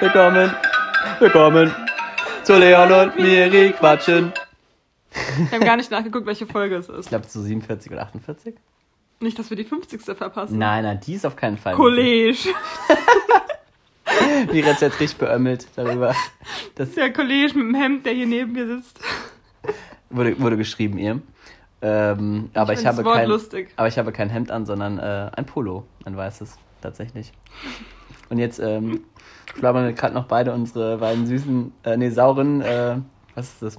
Willkommen, willkommen zu Leon und Miri quatschen. Wir haben gar nicht nachgeguckt, welche Folge es Ich ist. glaube, so 47 oder 48. Nicht, dass wir die 50. verpassen. Nein, nein, die ist auf keinen Fall. College. Miri hat jetzt richtig beömmelt darüber. Das Der Kollege mit dem Hemd, der hier neben mir sitzt. wurde, wurde geschrieben, ihr. Ähm, aber ich, das habe kein, lustig. aber ich habe kein Hemd an, sondern äh, ein Polo, ein weißes, tatsächlich. Und jetzt ähm, schlabbern wir gerade noch beide unsere beiden süßen, äh, nee, sauren, äh, was ist das?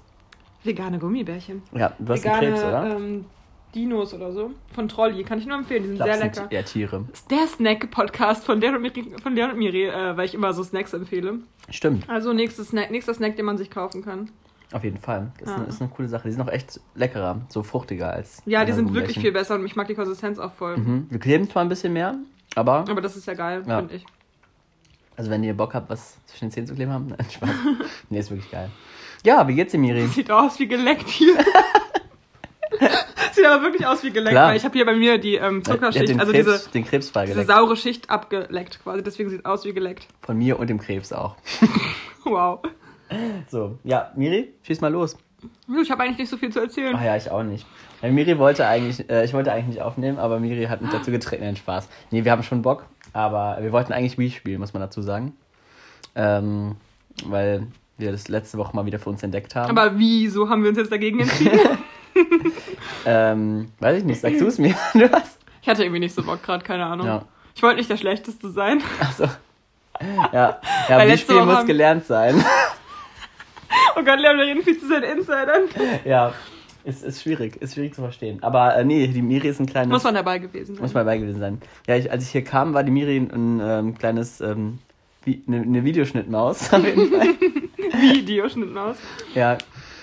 Vegane Gummibärchen. Ja, du hast Vegane einen Krebs, oder? Ähm, Dinos oder so. Von Trolli. Kann ich nur empfehlen. Die sind ich glaube, sehr es sind lecker. eher Tiere. Das ist der Snack-Podcast von Leon und Miri, von Leon und Miri äh, weil ich immer so Snacks empfehle. Stimmt, Also nächstes Snack, nächster Snack, den man sich kaufen kann. auf jeden Fall. Ist, Ja. eine, ist eine coole Sache. Die sind auch echt leckerer, so fruchtiger als. Ja, die sind wirklich viel besser und ich mag die Konsistenz auch voll. Mhm. Wir kleben zwar ein bisschen mehr, aber Aber das ist ja geil, Ja. finde ich. Also wenn ihr Bock habt, was zwischen den Zähnen zu kleben haben, nein, Spaß. nee, ist wirklich geil. Ja, wie geht's dir, Miri? Sieht aus wie geleckt hier. Sieht aber wirklich aus wie geleckt, Klar. weil ich habe hier bei mir die ähm, Er Zuckerschicht, den, also Krebs, diese, den diese saure Schicht abgeleckt quasi. Deswegen sieht aus wie geleckt. Von mir und dem Krebs auch. Wow. So, ja, Miri, schieß mal los. Ich habe eigentlich nicht so viel zu erzählen. Ach ja, ich auch nicht. Ja, Miri wollte eigentlich, äh, ich wollte eigentlich nicht aufnehmen, aber Miri hat mich dazu getreten, Nein, Spaß. Nee, wir haben schon Bock, aber wir wollten eigentlich Wii spielen, muss man dazu sagen. Ähm, weil wir das letzte Woche mal wieder für uns entdeckt haben. Aber wieso haben wir uns jetzt dagegen entschieden? ähm, weiß ich nicht, sagst du es mir? Du hast. ich hatte irgendwie nicht so Bock gerade, keine Ahnung. Ja. Ich wollte nicht der Schlechteste sein. Achso. Ja, ja Wii Woche muss haben- gelernt sein. Oh Gott, Leon, wir reden viel zu seinen Insidern. ja, ist, ist schwierig, ist schwierig zu verstehen. Aber äh, nee, die Miri ist ein kleines. Muss man dabei gewesen sein. Muss mal dabei gewesen sein. Ja, ich, als ich hier kam, war die Miri ein, ähm, kleines, ähm, wie, eine, eine Videoschnittmaus auf jeden Fall. Videoschnittmaus. ja,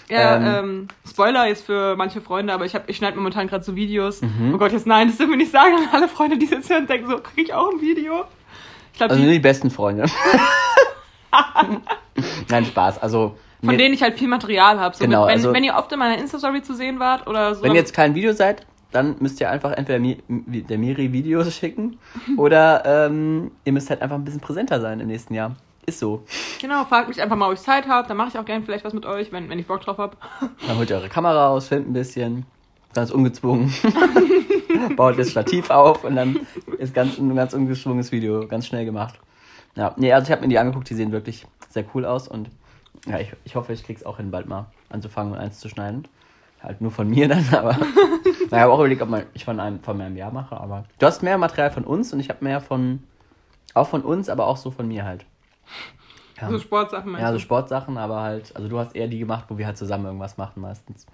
Ja, Ähm. ähm, Spoiler jetzt für manche Freunde, aber ich, hab- ich schneide momentan gerade so Videos. Mhm. Oh Gott, jetzt nein, das dürfen wir nicht sagen an alle Freunde, die jetzt hören und denken so, krieg ich auch ein Video? Ich glaube, also die, nur die besten Freunde. Nein, Spaß. Also, von mir- denen ich halt viel Material habe. So Genau, mit, wenn, also- wenn ihr oft in meiner Insta-Story zu sehen wart oder so. wenn ihr jetzt kein Video seid, dann müsst ihr einfach entweder Mi, der Miri Videos schicken oder ähm, ihr müsst halt einfach ein bisschen präsenter sein im nächsten Jahr. Ist so. Genau, fragt mich einfach mal, ob ich Zeit habe. Dann mache ich auch gerne vielleicht was mit euch, wenn, wenn ich Bock drauf habe. Dann holt ihr eure Kamera raus, filmt ein bisschen, ganz ungezwungen, baut das Stativ auf und dann ist ganz, ein ganz ungezwungenes Video, ganz schnell gemacht. Ja, nee, also ich habe mir die angeguckt, die sehen wirklich sehr cool aus und ja, ich, ich hoffe, ich krieg's auch hin, bald mal anzufangen und eins zu schneiden. Halt nur von mir dann, aber na, ich habe auch überlegt, ob man, ich von einem von meinem Jahr mache, aber du hast mehr Material von uns und ich habe mehr von, auch von uns, aber auch so von mir halt. Ja. So Sportsachen meinst Ja, so? Sportsachen, aber halt, also du hast eher die gemacht, wo wir halt zusammen irgendwas machen meistens.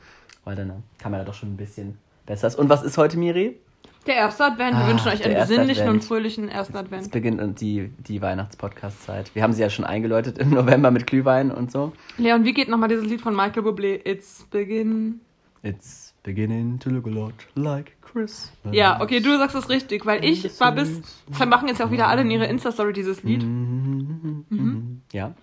Weil dann äh, kann man ja doch schon ein bisschen besser. ist. Und was ist heute, Miri? Der erste Advent. Wir Ah, wünschen euch einen besinnlichen Advent. und fröhlichen ersten Es Advent. beginnt und die, die Weihnachtspodcast-Zeit. Wir haben sie ja schon eingeläutet im November mit Glühwein und so. Leon, wie geht nochmal dieses Lied von Michael Bublé? It's begin. It's beginning to look a lot like Christmas. Ja, okay, du sagst es richtig, weil ich war bis. Das machen jetzt auch wieder alle in ihrer Insta-Story dieses Lied. Mhm. Ja.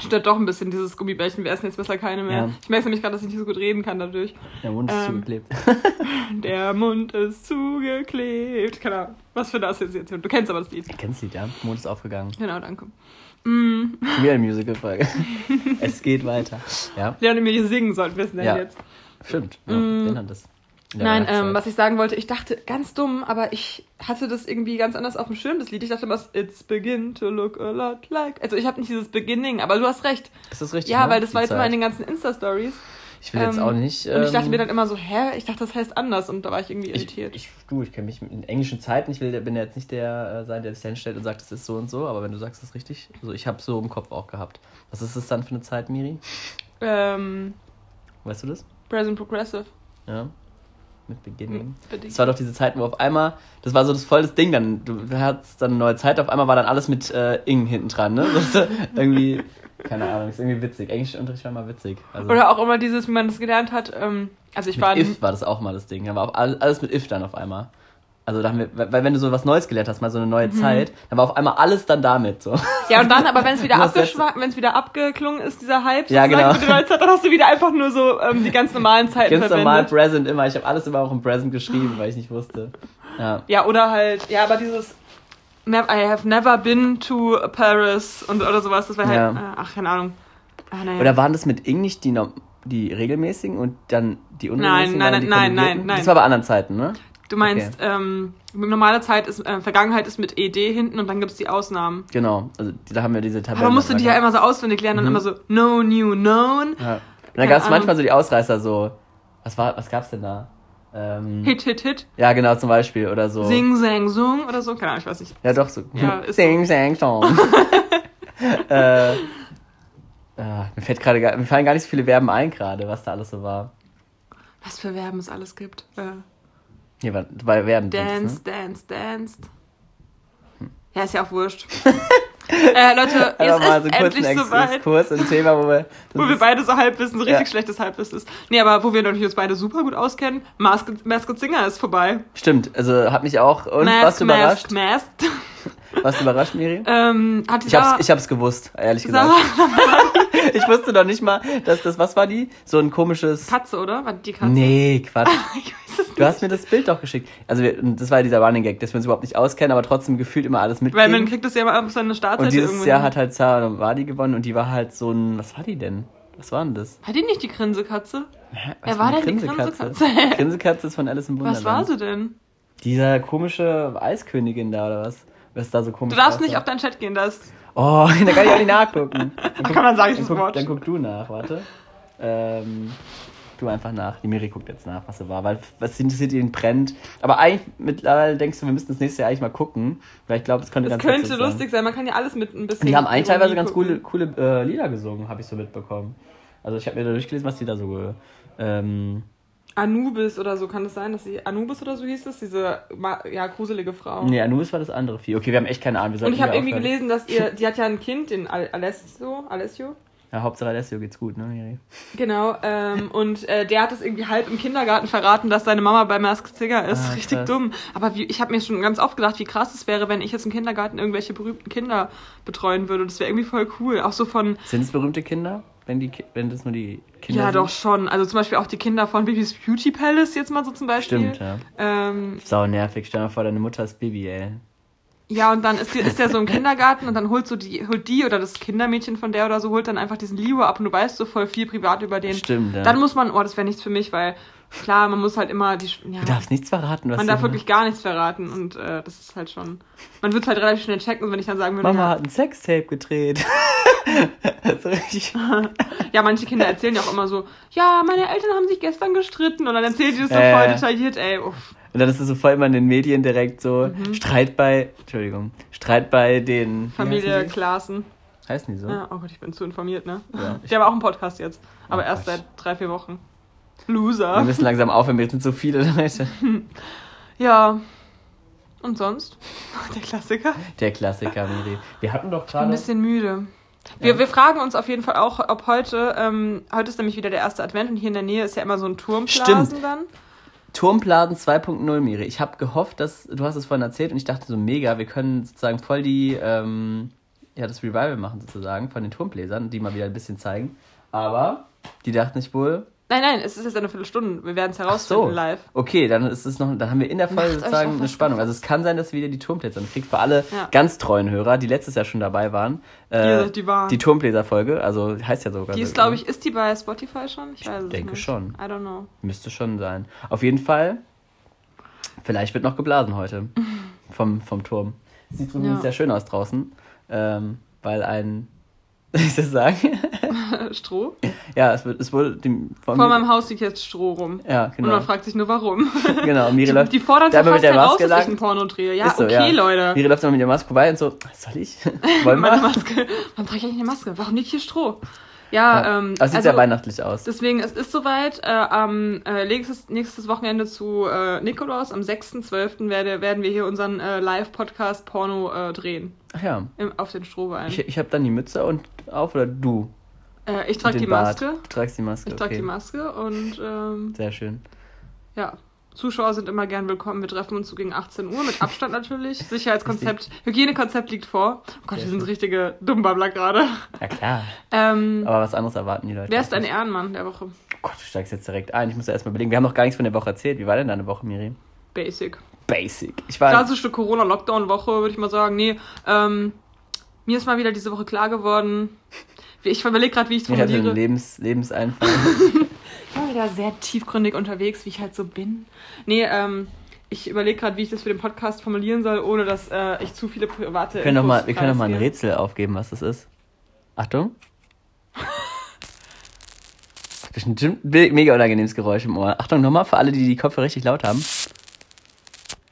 Stört doch ein bisschen dieses Gummibärchen. Wir essen jetzt besser keine mehr. Ja. Ich merke nämlich gerade, dass ich nicht so gut reden kann dadurch. Der Mund ist Ähm, zugeklebt. Der Mund ist zugeklebt. Keine Ahnung, was für eine Assoziation. Du kennst aber das Lied. Kennst das Lied, ja? Mond ist aufgegangen. Genau, danke. Mm, Wieder eine Musical-Folge. es geht weiter. Ja, Leon und mir singen sollten wir es nennen Ja. jetzt. stimmt. Ja, Mm. den hat das. Nein, ähm, was ich sagen wollte, ich dachte, ganz dumm, aber ich hatte das irgendwie ganz anders auf dem Schirm, das Lied. Ich dachte immer, it's begin to look a lot like. Also ich habe nicht dieses Beginning, aber du hast recht. Ist das richtig? Ja, ne? weil das Die war jetzt Zeit. immer in den ganzen Insta-Stories. Ich will jetzt ähm, auch nicht. Und ich dachte ähm, mir dann immer so, hä? Ich dachte, das heißt anders und da war ich irgendwie irritiert. ich, du, ich kenne mich in englischen Zeiten. Ich will, bin ja jetzt nicht der äh, sein, der sich hinstellt und sagt, es ist so und so. Aber wenn du sagst, es ist richtig, also ich habe so im Kopf auch gehabt. Was ist es dann für eine Zeit, Miri? ähm, Weißt du das? Present Progressive. Ja. Mit Beginning. Bedingt. Es war doch diese Zeiten, wo auf einmal, das war so das voll das Ding dann. Du hattest dann eine neue Zeit, auf einmal war dann alles mit äh, Ing hinten dran, ne? Das irgendwie, keine Ahnung, ist irgendwie witzig. Englischunterricht war mal witzig. Also, Oder auch immer dieses, wie man das gelernt hat. Ähm, also ich mit war. if war das auch mal das Ding. War auch alles mit if dann auf einmal. Also da haben wir, weil wenn du so was Neues gelernt hast, mal so eine Mhm. neue Zeit, dann war auf einmal alles dann damit so. Ja, und dann, aber wenn es wieder, abgeschwa- wenn's wieder abgeklungen ist, dieser Hype, Ja, genau. Zeit, dann hast du wieder einfach nur so ähm, die ganz normalen Zeiten Ganz normal verwendet. Present immer. Ich habe alles immer auch im Present geschrieben, weil ich nicht wusste. Ja. Ja, oder halt, ja, aber dieses, I have never been to Paris und oder sowas. Das wäre halt, Ja. äh, ach, keine Ahnung. Ah, naja. Oder waren das mit Ing nicht die, die regelmäßigen und dann die unregelmäßigen? nein, die nein, nein, konjugierten? nein. Das war bei anderen Zeiten, ne? Du meinst, ähm, normale Zeit ist, äh, Vergangenheit ist mit ED hinten und dann gibt's die Ausnahmen. Genau. Also da haben wir diese Tabelle. Aber man musste die ja immer so auswendig lernen, dann Mhm. immer so, no new known, Ja. Und dann gab es manchmal so die Ausreißer so. Was war, was gab's denn da? Ähm, Hit, hit, hit, Ja, genau, zum Beispiel. Oder so. sing, sang, sung oder so, keine Ahnung, ich weiß nicht. Ja, doch, so. Ja, Sing, sang, song. äh, ah, mir, fällt gerade mir fallen gar nicht so viele Verben ein gerade, was da alles so war. Was für Verben es alles gibt. Äh, Hier war Verben. drin, dance, ne? dance, danced. Ja, ist ja auch wurscht. äh, Leute, es mal ist so kurzen endlich soweit. In ein Thema, wo wir. Wo wir ist- beide so Halbwissen, so richtig Ja. schlechtes Halbwissen ist. Nee, aber wo wir natürlich uns beide super gut auskennen, Masked, Masked Singer ist vorbei. Stimmt, also hat mich auch. Und was überrascht? Masked, Masked. Was überrascht, Miri? ähm, Ich hab's, ich hab's gewusst, ehrlich gesagt. Sarah Ich wusste doch nicht mal, dass das, was war die? So ein komisches. Katze, oder? War die Katze? Nee, Quatsch. Ich weiß es Du hast mir das Bild doch geschickt. Also, wir, und das war ja dieser Running Gag, dass wir uns überhaupt nicht auskennen, aber trotzdem gefühlt immer alles Weil man mitkriegen. kriegt das ja mal auf seine Startseite Und dieses irgendwo Jahr hat halt Sarah Wadi gewonnen und die war halt so ein. Was war die denn? Was war denn das? Hat die nicht die Grinsekatze? Hä, Wer war eine denn die Grinsekatze? Grinsekatze? Grinsekatze ist von Alice im Wunderland. Was war sie denn? Dieser komische Eiskönigin da oder was? Was da so komisch Du darfst aussah. nicht auf deinen Chat gehen, das. Oh, da kann ich auch nicht nachgucken. Dann guck, Kann man sagen, ich dann guck, Wort. dann guck du nach, warte. Ähm, du einfach nach. Die Miri guckt jetzt nach, was sie war, weil was interessiert ihn brennt. Aber eigentlich mittlerweile denkst du, wir müssten das nächste Jahr eigentlich mal gucken, weil ich glaube, es könnte Das ganz könnte witzig lustig sein. Man kann ja alles mit ein bisschen. Und die haben eigentlich teilweise ganz coole, coole äh, Lieder gesungen, habe ich so mitbekommen. Also ich habe mir da durchgelesen, was die da so ähm, Anubis oder so, kann es sein, dass sie. Anubis oder so hieß es? Diese ja, gruselige Frau. Nee, Anubis war das andere Vieh. Okay, wir haben echt keine Ahnung. Und ich habe irgendwie gelesen, dass ihr. Die hat ja ein Kind, den Al Alessio. Alessio? Ja, Hauptsache Alessio geht's gut, ne, Miri? Genau, ähm, und äh, der hat es irgendwie halb im Kindergarten verraten, dass seine Mama bei Masked Singer ist. Ah, Richtig krass. dumm. Aber wie, ich habe mir schon ganz oft gedacht, wie krass es wäre, wenn ich jetzt im Kindergarten irgendwelche berühmten Kinder betreuen würde. Das wäre irgendwie voll cool. Auch so von, Sind es berühmte Kinder, wenn, die, wenn das nur die Kinder ja sind? doch schon. Also zum Beispiel auch die Kinder von Bibis Beauty Palace jetzt mal so zum Beispiel. Stimmt, ja. Ähm, Sau nervig. Stell dir mal vor, deine Mutter ist Bibi, ey. ja, und dann ist, die, ist der so im Kindergarten und dann holt so die, holt die oder das Kindermädchen von der oder so, holt dann einfach diesen Leo ab und du weißt so voll viel privat über den. Stimmt, ja. Dann muss man, oh, das wäre nichts für mich, weil klar, man muss halt immer die. Ja, du darfst nichts verraten, was man darf wirklich gar nichts verraten und äh, das ist halt schon. Man wird halt relativ schnell checken, wenn ich dann sagen würde, Mama ja, hat ein Sextape gedreht. so richtig. ja, manche Kinder erzählen ja auch immer so, ja, meine Eltern haben sich gestern gestritten und dann erzählt die das so Äh. voll detailliert, ey, uff. Und dann ist es so voll immer in den Medien direkt so Mhm. Streit bei, Entschuldigung, Streit bei den Familie die? Heißen die so? Ja, oh Gott, ich bin zu informiert, ne? Ja. Ich habe auch einen Podcast jetzt, aber Oh erst Gott. seit drei, vier Wochen. Wir Loser. müssen langsam aufhören, jetzt sind so viele Leute. Ja. Und sonst? Der Klassiker. Der Klassiker, Miri. Wir hatten doch Ein gerade. bisschen müde. Wir, wir fragen uns auf jeden Fall auch, ob heute, ähm, heute ist nämlich wieder der erste Advent und hier in der Nähe ist ja immer so ein Turmblasen Stimmt. dann. Turmblasen 2.0, Miri. Ich habe gehofft, dass du hast es vorhin erzählt und ich dachte so mega, wir können sozusagen voll die ähm, ja das Revival machen sozusagen von den Turmbläsern, die mal wieder ein bisschen zeigen. Aber die dachten nicht wohl. Nein, nein, es ist jetzt eine Viertelstunde. Wir werden es herausfinden so. live. Okay, dann ist es noch, dann haben wir in der Folge Macht sozusagen eine Spannung. Also es kann sein, dass wir wieder die Turmbläser kriegt für alle Ja. ganz treuen Hörer, die letztes Jahr schon dabei waren. Äh, Die- die waren. Die Turmbläser-Folge, also heißt ja sogar. Die ist, so, glaube ich, ist die bei Spotify schon? Ich weiß es denke nicht. schon. I don't know. Müsste schon sein. Auf jeden Fall, vielleicht wird noch geblasen heute vom, vom Turm. Sieht übrigens Ja. sehr schön aus draußen, ähm, weil ein, soll ich das sagen? Stroh? ja, es, wird, es wurde dem, Vor mir- meinem Haus liegt jetzt Stroh rum. Ja, Und genau. man fragt sich nur, warum. genau, Miri Die, läuft, die fordern wir fast mit der heraus, Maske dass ich ein Porno drehe. Ja, so, okay, ja. Leute. Miri läuft dann mit der Maske vorbei und so, soll ich? Wollen Meine wir? Maske. Warum trage ich eigentlich eine Maske? Warum liegt hier Stroh? Ja, Ja. ähm. Es sieht also, sehr weihnachtlich aus. Deswegen, es ist soweit. Äh, am äh, nächstes, nächstes Wochenende zu äh, Nikolaus, am 6.12. Werde, werden wir hier unseren äh, Live-Podcast Porno äh, drehen. Ach ja, Im, auf den Strohballen. ich, Ich, habe dann die Mütze und auf oder du? äh, ich trage die Bart. Maske. Du tragst die Maske, Ich trage okay. die Maske und ähm, Sehr schön. ja. Zuschauer sind immer gern willkommen. Wir treffen uns so gegen 18 Uhr mit Abstand natürlich. Sicherheitskonzept, Hygienekonzept liegt vor. Oh Gott, wir sind richtige Dummbabbler gerade. Ja klar, Ähm, aber was anderes erwarten die Leute. wer ist dein. Ehrenmann der Woche? Oh Gott, du steigst jetzt direkt ein. Ich muss ja erstmal überlegen. Wir haben noch gar nichts von der Woche erzählt. Wie war denn deine Woche, Miri? Basic. basic. Ich war. Klassische Corona-Lockdown-Woche, würde ich mal sagen. Nee, ähm, mir ist mal wieder diese Woche klar geworden. Ich überlege gerade, wie ich es Ich hatte einen formuliere. Lebens, Lebenseinfall. Ich war wieder sehr tiefgründig unterwegs, wie ich halt so bin. Nee, ähm, ich überlege gerade, wie ich das für den Podcast formulieren soll, ohne dass äh, ich zu viele private Wir können Infos mal, wir können doch mal ein. Rätsel aufgeben, was das ist. Achtung. Bestimmt ein mega unangenehmes Geräusch im Ohr. Achtung nochmal für alle, die die Kopfhörer richtig laut haben.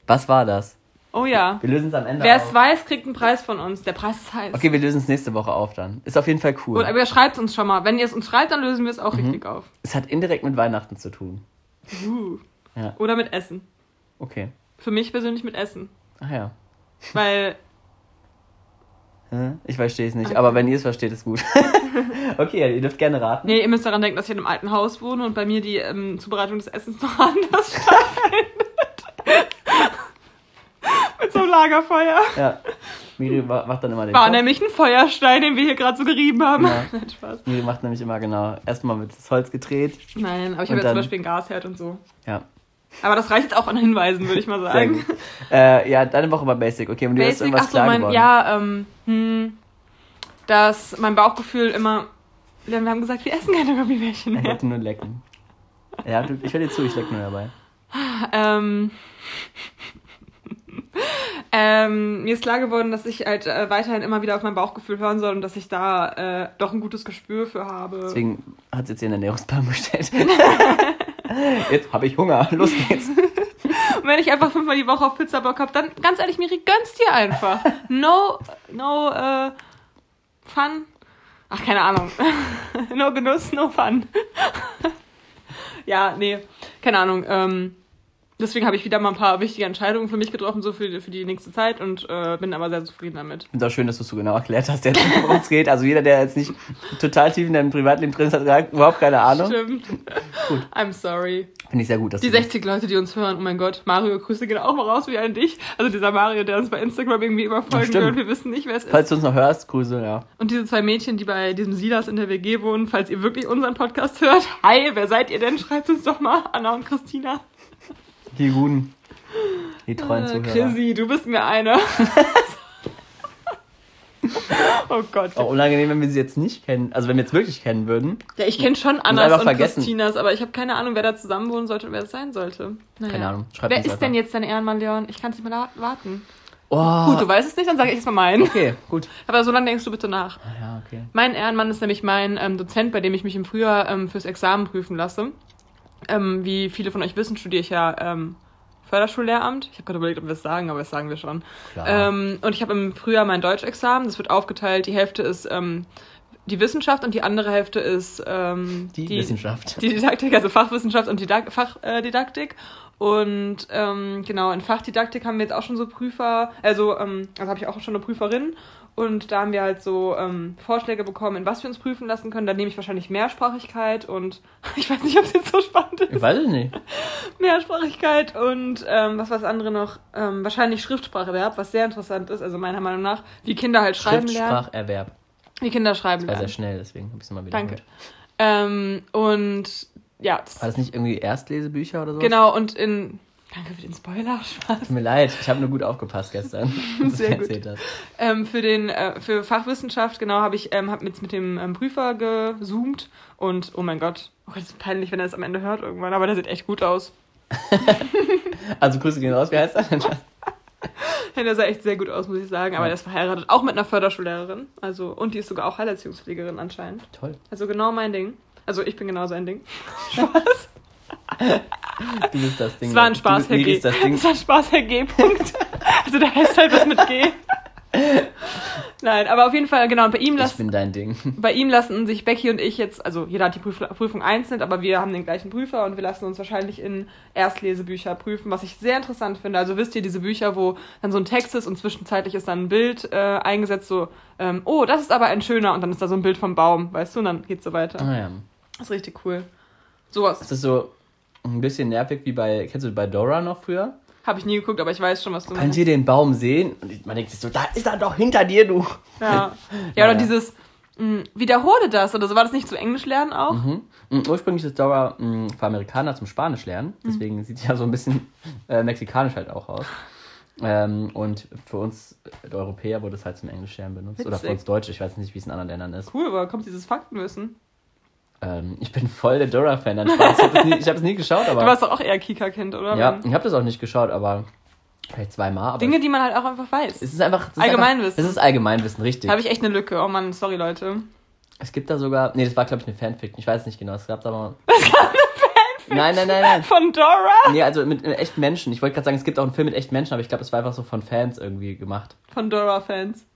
Was war das? Oh ja. Wir lösen es am Ende Wer auf. es weiß, kriegt einen Preis von uns. Der Preis ist heiß. Okay, wir lösen es nächste Woche auf dann. Ist auf jeden Fall cool. Gut, aber ihr schreibt uns schon mal. Wenn ihr es uns schreibt, dann lösen wir es Mhm. auch richtig auf. es hat indirekt mit Weihnachten zu tun. Uh. Ja. Oder mit Essen. Okay. Für mich persönlich mit Essen. Ach ja. Weil? Ich verstehe es nicht, Okay. aber wenn ihr es versteht, ist gut. okay, ihr dürft gerne raten. nee, ihr müsst daran denken, dass ich in einem alten Haus wohne und bei mir die ähm, Zubereitung des Essens noch anders stattfindet. Mit so einem Lagerfeuer. Ja. Miri macht dann immer den War Topf. nämlich ein Feuerstein, den wir hier gerade so gerieben haben. Ja. Nein, Spaß. Miri macht nämlich immer genau. Erstmal wird das Holz gedreht. Nein, aber ich habe ja zum Beispiel einen Gasherd und so. Ja. Aber das reicht jetzt auch an Hinweisen, würde ich mal sagen. Äh, ja, deine Woche war Basic. Okay, und Basic, irgendwas ach so, klar mein, geworden. ja, ähm, hm, dass mein Bauchgefühl immer, wir haben gesagt, wir essen keine Gummibärchen Ich wollte nur lecken. Ja, ich höre dir zu, ich leck nur dabei. Ähm, ähm, mir ist klar geworden, dass ich halt äh, weiterhin immer wieder auf mein Bauchgefühl hören soll und dass ich da äh, doch ein gutes Gespür für habe. Deswegen hat sie jetzt ihren Ernährungsplan bestellt. jetzt habe ich Hunger. Los geht's. Und wenn ich einfach fünfmal die Woche auf Pizza Bock habe, dann ganz ehrlich, Miri, gönn's dir einfach. No, no, äh, fun. Ach, keine Ahnung. no Genuss, no fun. ja, nee, keine Ahnung. Ähm, deswegen habe ich wieder mal ein paar wichtige Entscheidungen für mich getroffen, so für, für die nächste Zeit und äh, bin aber sehr zufrieden damit. Ich finde es auch schön, dass du es so genau erklärt hast, jetzt, worum es geht. Also jeder, der jetzt nicht total tief in deinem Privatleben drin ist, hat überhaupt keine Ahnung. Stimmt. I'm sorry. Finde ich sehr gut, dass Die du 60 Leute, die uns hören, oh mein Gott, Mario, Grüße gehen auch mal raus wie an dich. Also dieser Mario, der uns bei Instagram irgendwie immer folgen will und wir wissen nicht, wer es ist. Falls du uns noch hörst, Grüße, ja. Und diese zwei Mädchen, die bei diesem Silas in der WG wohnen, falls ihr wirklich unseren Podcast hört, hi, wer seid ihr denn? Schreibt uns doch mal, Anna und Christina. Die guten, die treuen Äh, Zuhörer. Chrissy, du bist mir eine. oh Gott. Auch unangenehm, wenn wir sie jetzt nicht kennen. Also wenn wir jetzt wirklich kennen würden. Ja, ich kenne schon Annas und vergessen. Christinas, aber ich habe keine Ahnung, wer da zusammen wohnen sollte und wer es sein sollte. Naja. Keine Ahnung, schreibt Wer ist einfach. denn jetzt dein Ehrenmann, Leon? Ich kann es nicht mehr warten. Oh, Gut, du weißt es nicht, dann sage ich jetzt mal meinen. Okay, gut. Aber so lange denkst du bitte nach. Ah, ja, okay. Mein Ehrenmann ist nämlich mein ähm, Dozent, bei dem ich mich im Frühjahr ähm, fürs Examen prüfen lasse. Ähm, wie viele von euch wissen, studiere ich ja ähm, Förderschullehramt. Ich habe gerade überlegt, ob wir es sagen, aber das sagen wir schon. Ähm, und ich habe im Frühjahr mein Deutschexamen. Das wird aufgeteilt. Die Hälfte ist ähm, die Wissenschaft und die andere Hälfte ist ähm, die, Wissenschaft. die Didaktik, also Fachwissenschaft und Didak Fachdidaktik. Äh, und ähm, genau, in Fachdidaktik haben wir jetzt auch schon so Prüfer, also, ähm, also habe ich auch schon eine Prüferin. Und da haben wir halt so ähm, Vorschläge bekommen, in was wir uns prüfen lassen können. Da nehme ich wahrscheinlich Mehrsprachigkeit und ich weiß nicht, ob es jetzt so spannend ist. Ich weiß es nicht. Mehrsprachigkeit und ähm, was war das andere noch? Ähm, wahrscheinlich Schriftspracherwerb, was sehr interessant ist, also meiner Meinung nach, wie Kinder halt schreiben lernen. Schriftspracherwerb. Wie Kinder schreiben War sehr lernen. schnell, deswegen habe ich es mal wieder Danke. Ähm, und ja, das, War das nicht irgendwie Erstlesebücher oder so? genau, und in. Danke für den Spoiler, Spaß. Tut mir leid, ich habe nur gut aufgepasst gestern. Sehr gut. Ähm, für den äh, für Fachwissenschaft, genau, habe ich ähm, hab mit, mit dem ähm, Prüfer gezoomt und oh mein Gott, oh, das ist peinlich, wenn er es am Ende hört irgendwann, aber der sieht echt gut aus. Also Grüße gehen raus, wie heißt er? Ja, der sah echt sehr gut aus, muss ich sagen. Aber Ja. der ist verheiratet, auch mit einer Förderschullehrerin. Also, und die ist sogar auch Heilerziehungspflegerin anscheinend. Toll. Also genau mein Ding. Also ich bin genau sein Ding. Spaß. Du bist das Ding. Es war ein Spaß, Herr G. ist das Ding. Es war ein Spaß, Herr G. Punkt. Also der heißt halt was mit G. Nein, aber auf jeden Fall, genau, und bei ihm Ich lassen, bin dein Ding. bei ihm lassen sich Becky und ich jetzt, also jeder hat die Prüf Prüfung einzeln, aber wir haben den gleichen Prüfer und wir lassen uns wahrscheinlich in Erstlesebücher prüfen, was ich sehr interessant finde. Also wisst ihr, diese Bücher, wo dann so ein Text ist und zwischenzeitlich ist dann ein Bild äh, eingesetzt, so, ähm, oh, das ist aber ein schöner und dann ist da so ein Bild vom Baum, weißt du, und dann geht's so weiter. Ah, ja. Das ist richtig cool. Sowas Das ist so ein bisschen nervig wie bei, kennst du bei Dora noch früher? habe ich nie geguckt, aber ich weiß schon, was du Könnt ihr den Baum sehen? Und man denkt sich so, da ist er doch hinter dir, du. Ja. ja, oder ja. dieses, mh, wiederhole das oder so. War das nicht zum Englisch lernen auch? Mhm. Mhm, Ursprünglich ist Dora mh, für Amerikaner zum Spanisch lernen. Mhm. Deswegen sieht sie ja so ein bisschen äh, mexikanisch halt auch aus. Ähm, und für uns Europäer wurde es halt zum Englisch lernen benutzt. Oder für Witzig. uns Deutsche. Ich weiß nicht, wie es in anderen Ländern ist. Cool, woher kommt dieses Faktenwissen? Ähm, ich bin voll der Dora-Fan. Ich habe es nie, es nie geschaut, aber. Du warst doch auch eher Kika-Kind, oder? ja, ich habe das auch nicht geschaut, aber vielleicht zweimal. Aber Dinge, die man halt auch einfach weiß. es ist einfach. Es ist Allgemeinwissen. Einfach, es ist Allgemeinwissen, richtig. Habe ich echt eine Lücke. Oh Mann, sorry, Leute. Es gibt da sogar. Nee, das war, glaube ich, eine Fanfiction. Ich weiß nicht genau. Es gab da mal. Nein, nein, nein, nein. Von Dora? Nee, also mit, mit echten Menschen. Ich wollte gerade sagen, es gibt auch einen Film mit echten Menschen, aber ich glaube, es war einfach so von Fans irgendwie gemacht. Von Dora-Fans.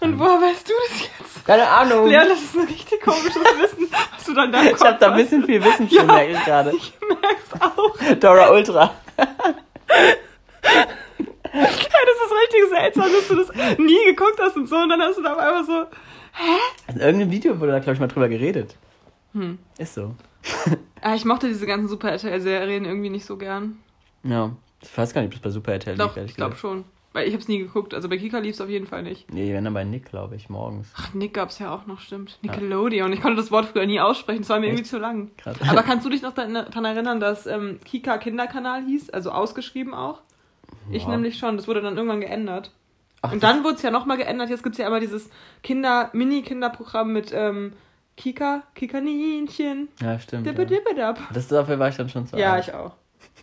Und woher weißt du das jetzt? Keine Ahnung. Leon, das ist ein richtig komisches Wissen, was du dann da ich habe da ein bisschen viel Wissen zu, Ja. merke ich gerade. Ich merk's auch. Dora Ultra. Ja, das ist richtig seltsam, dass du das nie geguckt hast und so. Und dann hast du da auf einmal so... In irgendeinem Video wurde da, glaube ich, mal drüber geredet. Hm. Ist so. Ah, ich mochte diese ganzen Super RTL-Serien irgendwie nicht so gern. Ja. Ich weiß gar nicht, ob das bei Super RTL Doch, ehrlich ich glaube schon. Weil ich hab's nie geguckt. Also bei Kika lief's auf jeden Fall nicht. Nee, wenn dann bei Nick, glaube ich, morgens. Ach, Nick gab's ja auch noch, stimmt. Nickelodeon. Ich konnte das Wort früher nie aussprechen. Das war mir Echt? irgendwie zu lang. Krass. Aber kannst du dich noch daran erinnern, dass ähm, Kika Kinderkanal hieß? Also ausgeschrieben auch? Ich Ja. nämlich schon. Das wurde dann irgendwann geändert. Ach, Und dann wurde es ja nochmal geändert. Jetzt gibt's ja immer dieses Kinder, Mini-Kinderprogramm mit ähm, Kika, Kika-Ninchen. Ja, stimmt. Ja. Dippedippedab. Das dafür war ich dann schon zu Ja, alt. ich auch.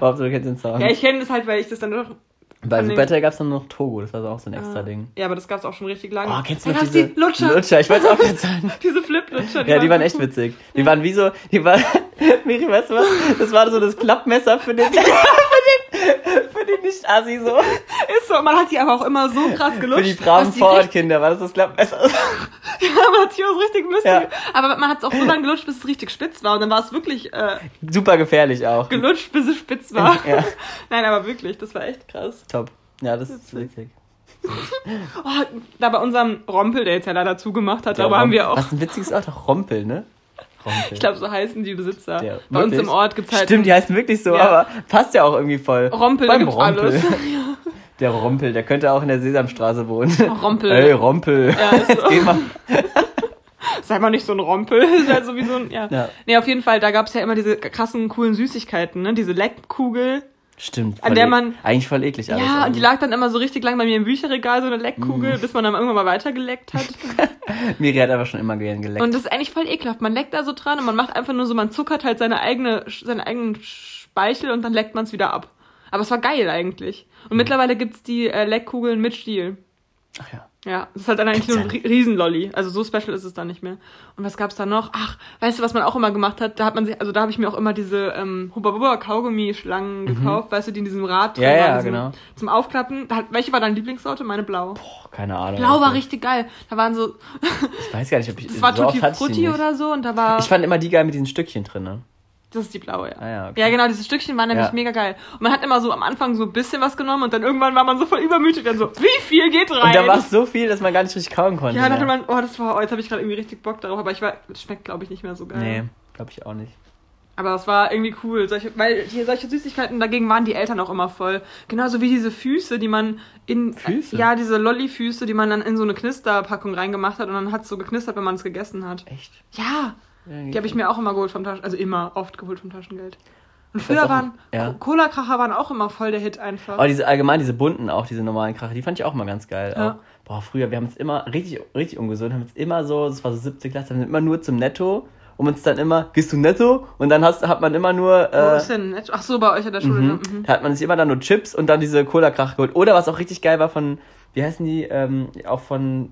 Hauptsache du kennst den Song. Ja, ich kenne das halt, weil ich das dann doch. Bei von gab es dann noch Togo, das war so auch so ein extra Ah, Ding. Ja, aber das gab's auch schon richtig lange. Oh, kennst du noch diese die Lutscher? Lutscher, ich wollte es auch jetzt sagen. Diese Flip-Lutscher. Ja, die waren so echt witzig. Die waren wie so, die waren, Miri, weißt du was? Das war so das Klappmesser für den, für den, für den Nicht-Assi so. Ist so, man hat die aber auch immer so krass gelutscht. Für die braven Vorortkinder war das das Klappmesser. richtig- Ja, man hat sich was richtig lustig. Ja. Aber man hat es auch so lange gelutscht, bis es richtig spitz war. Und dann war es wirklich äh, Super gefährlich auch. gelutscht, bis es spitz war. Ja. Nein, aber wirklich, das war echt krass. Top. Ja, das ist witzig. Oh, da bei unserem Rompel, der jetzt ja leider zugemacht hat, aber haben wir auch. Was ein witziges Ort, auch Rompel, ne? Rompel. Ich glaube, so heißen die Besitzer. Der- bei uns wirklich? im Ort gibt's halt Stimmt, die heißen wirklich so, Ja. aber passt ja auch irgendwie voll. Rompel, da Beim gibt's Rompel. alles. Der Rompel, der könnte auch in der Sesamstraße wohnen. Rompel. Ey, Rompel. Ja, ist so. Geh mal. Sei mal nicht so ein Rompel. ist halt so wie so ein, ja. Ja. Nee, auf jeden Fall, da gab's ja immer diese krassen, coolen Süßigkeiten, ne? Diese Leckkugel. Stimmt. An der e- man- Eigentlich voll eklig alles. Ja, und die lag dann immer so richtig lang bei mir im Bücherregal, so eine Leckkugel, Mm. bis man dann irgendwann mal weitergeleckt hat. Miri hat einfach schon immer gern geleckt. Und das ist eigentlich voll ekelhaft. Man leckt da so dran und man macht einfach nur so, man zuckert halt seine eigene, seinen eigenen Speichel und dann leckt man es wieder ab. Aber es war geil eigentlich. Und mittlerweile gibt's die äh, Leckkugeln mit Stiel. Ach ja. Ja, das ist halt dann eigentlich Gibt's nur ein Ri- Riesenlolli. Also so special ist es dann nicht mehr. Und was gab's da noch? Ach, weißt du, was man auch immer gemacht hat? Da hat man sich, also da habe ich mir auch immer diese ähm, Hubba Kaugummi-Schlangen gekauft, weißt du, die in diesem Rad Mhm. Ja, drin ja, waren, diesem- genau. Zum Aufklappen. Da hat, welche war deine Lieblingssorte? Meine blau. Boah, keine Ahnung. Blau war Ich- richtig geil. Da waren so, Ich weiß gar nicht, ob ich. das war so Tutti Frutti oder so und da war, Ich fand immer die geil mit diesen Stückchen drin, ne? Das ist die blaue, ja. Ah ja, okay. Ja, genau, diese Stückchen waren nämlich Ja. mega geil. Und man hat immer so am Anfang so ein bisschen was genommen und dann irgendwann war man so voll übermütig und so, wie viel geht rein? Und da war es so viel, dass man gar nicht richtig kauen konnte. ja, dann hatte man, oh, das war, oh, jetzt habe ich gerade irgendwie richtig Bock darauf, aber ich war, das schmeckt glaube ich nicht mehr so geil. Nee, glaube ich auch nicht. Aber es war irgendwie cool, solche, weil hier solche Süßigkeiten, dagegen waren die Eltern auch immer voll. Genauso wie diese Füße, die man in. Füße? Ja, diese Lolli-Füße, die man dann in so eine Knisterpackung reingemacht hat und dann hat es so geknistert, wenn man es gegessen hat. Echt? Ja, die habe ich mir auch immer geholt vom Taschen, also immer oft geholt vom Taschengeld. Und früher auch- waren ja. Co- Cola-Kracher waren auch immer voll der Hit einfach. Aber diese allgemein, diese bunten auch, diese normalen Kracher, die fand ich auch mal ganz geil. Ja. Auch, boah, früher, wir haben uns immer richtig, richtig ungesund, haben uns immer so, das war so 70 Klasse, haben immer nur zum Netto, um uns dann immer, gehst du Netto? Und dann hast, hat man immer nur, Wo äh, ist denn? Netto? Ach so, bei euch an der Schule. mhm, ne? Mhm. da hat man sich immer dann nur Chips und dann diese Cola-Kracher geholt. Oder was auch richtig geil war von, wie heißen die, ähm, auch von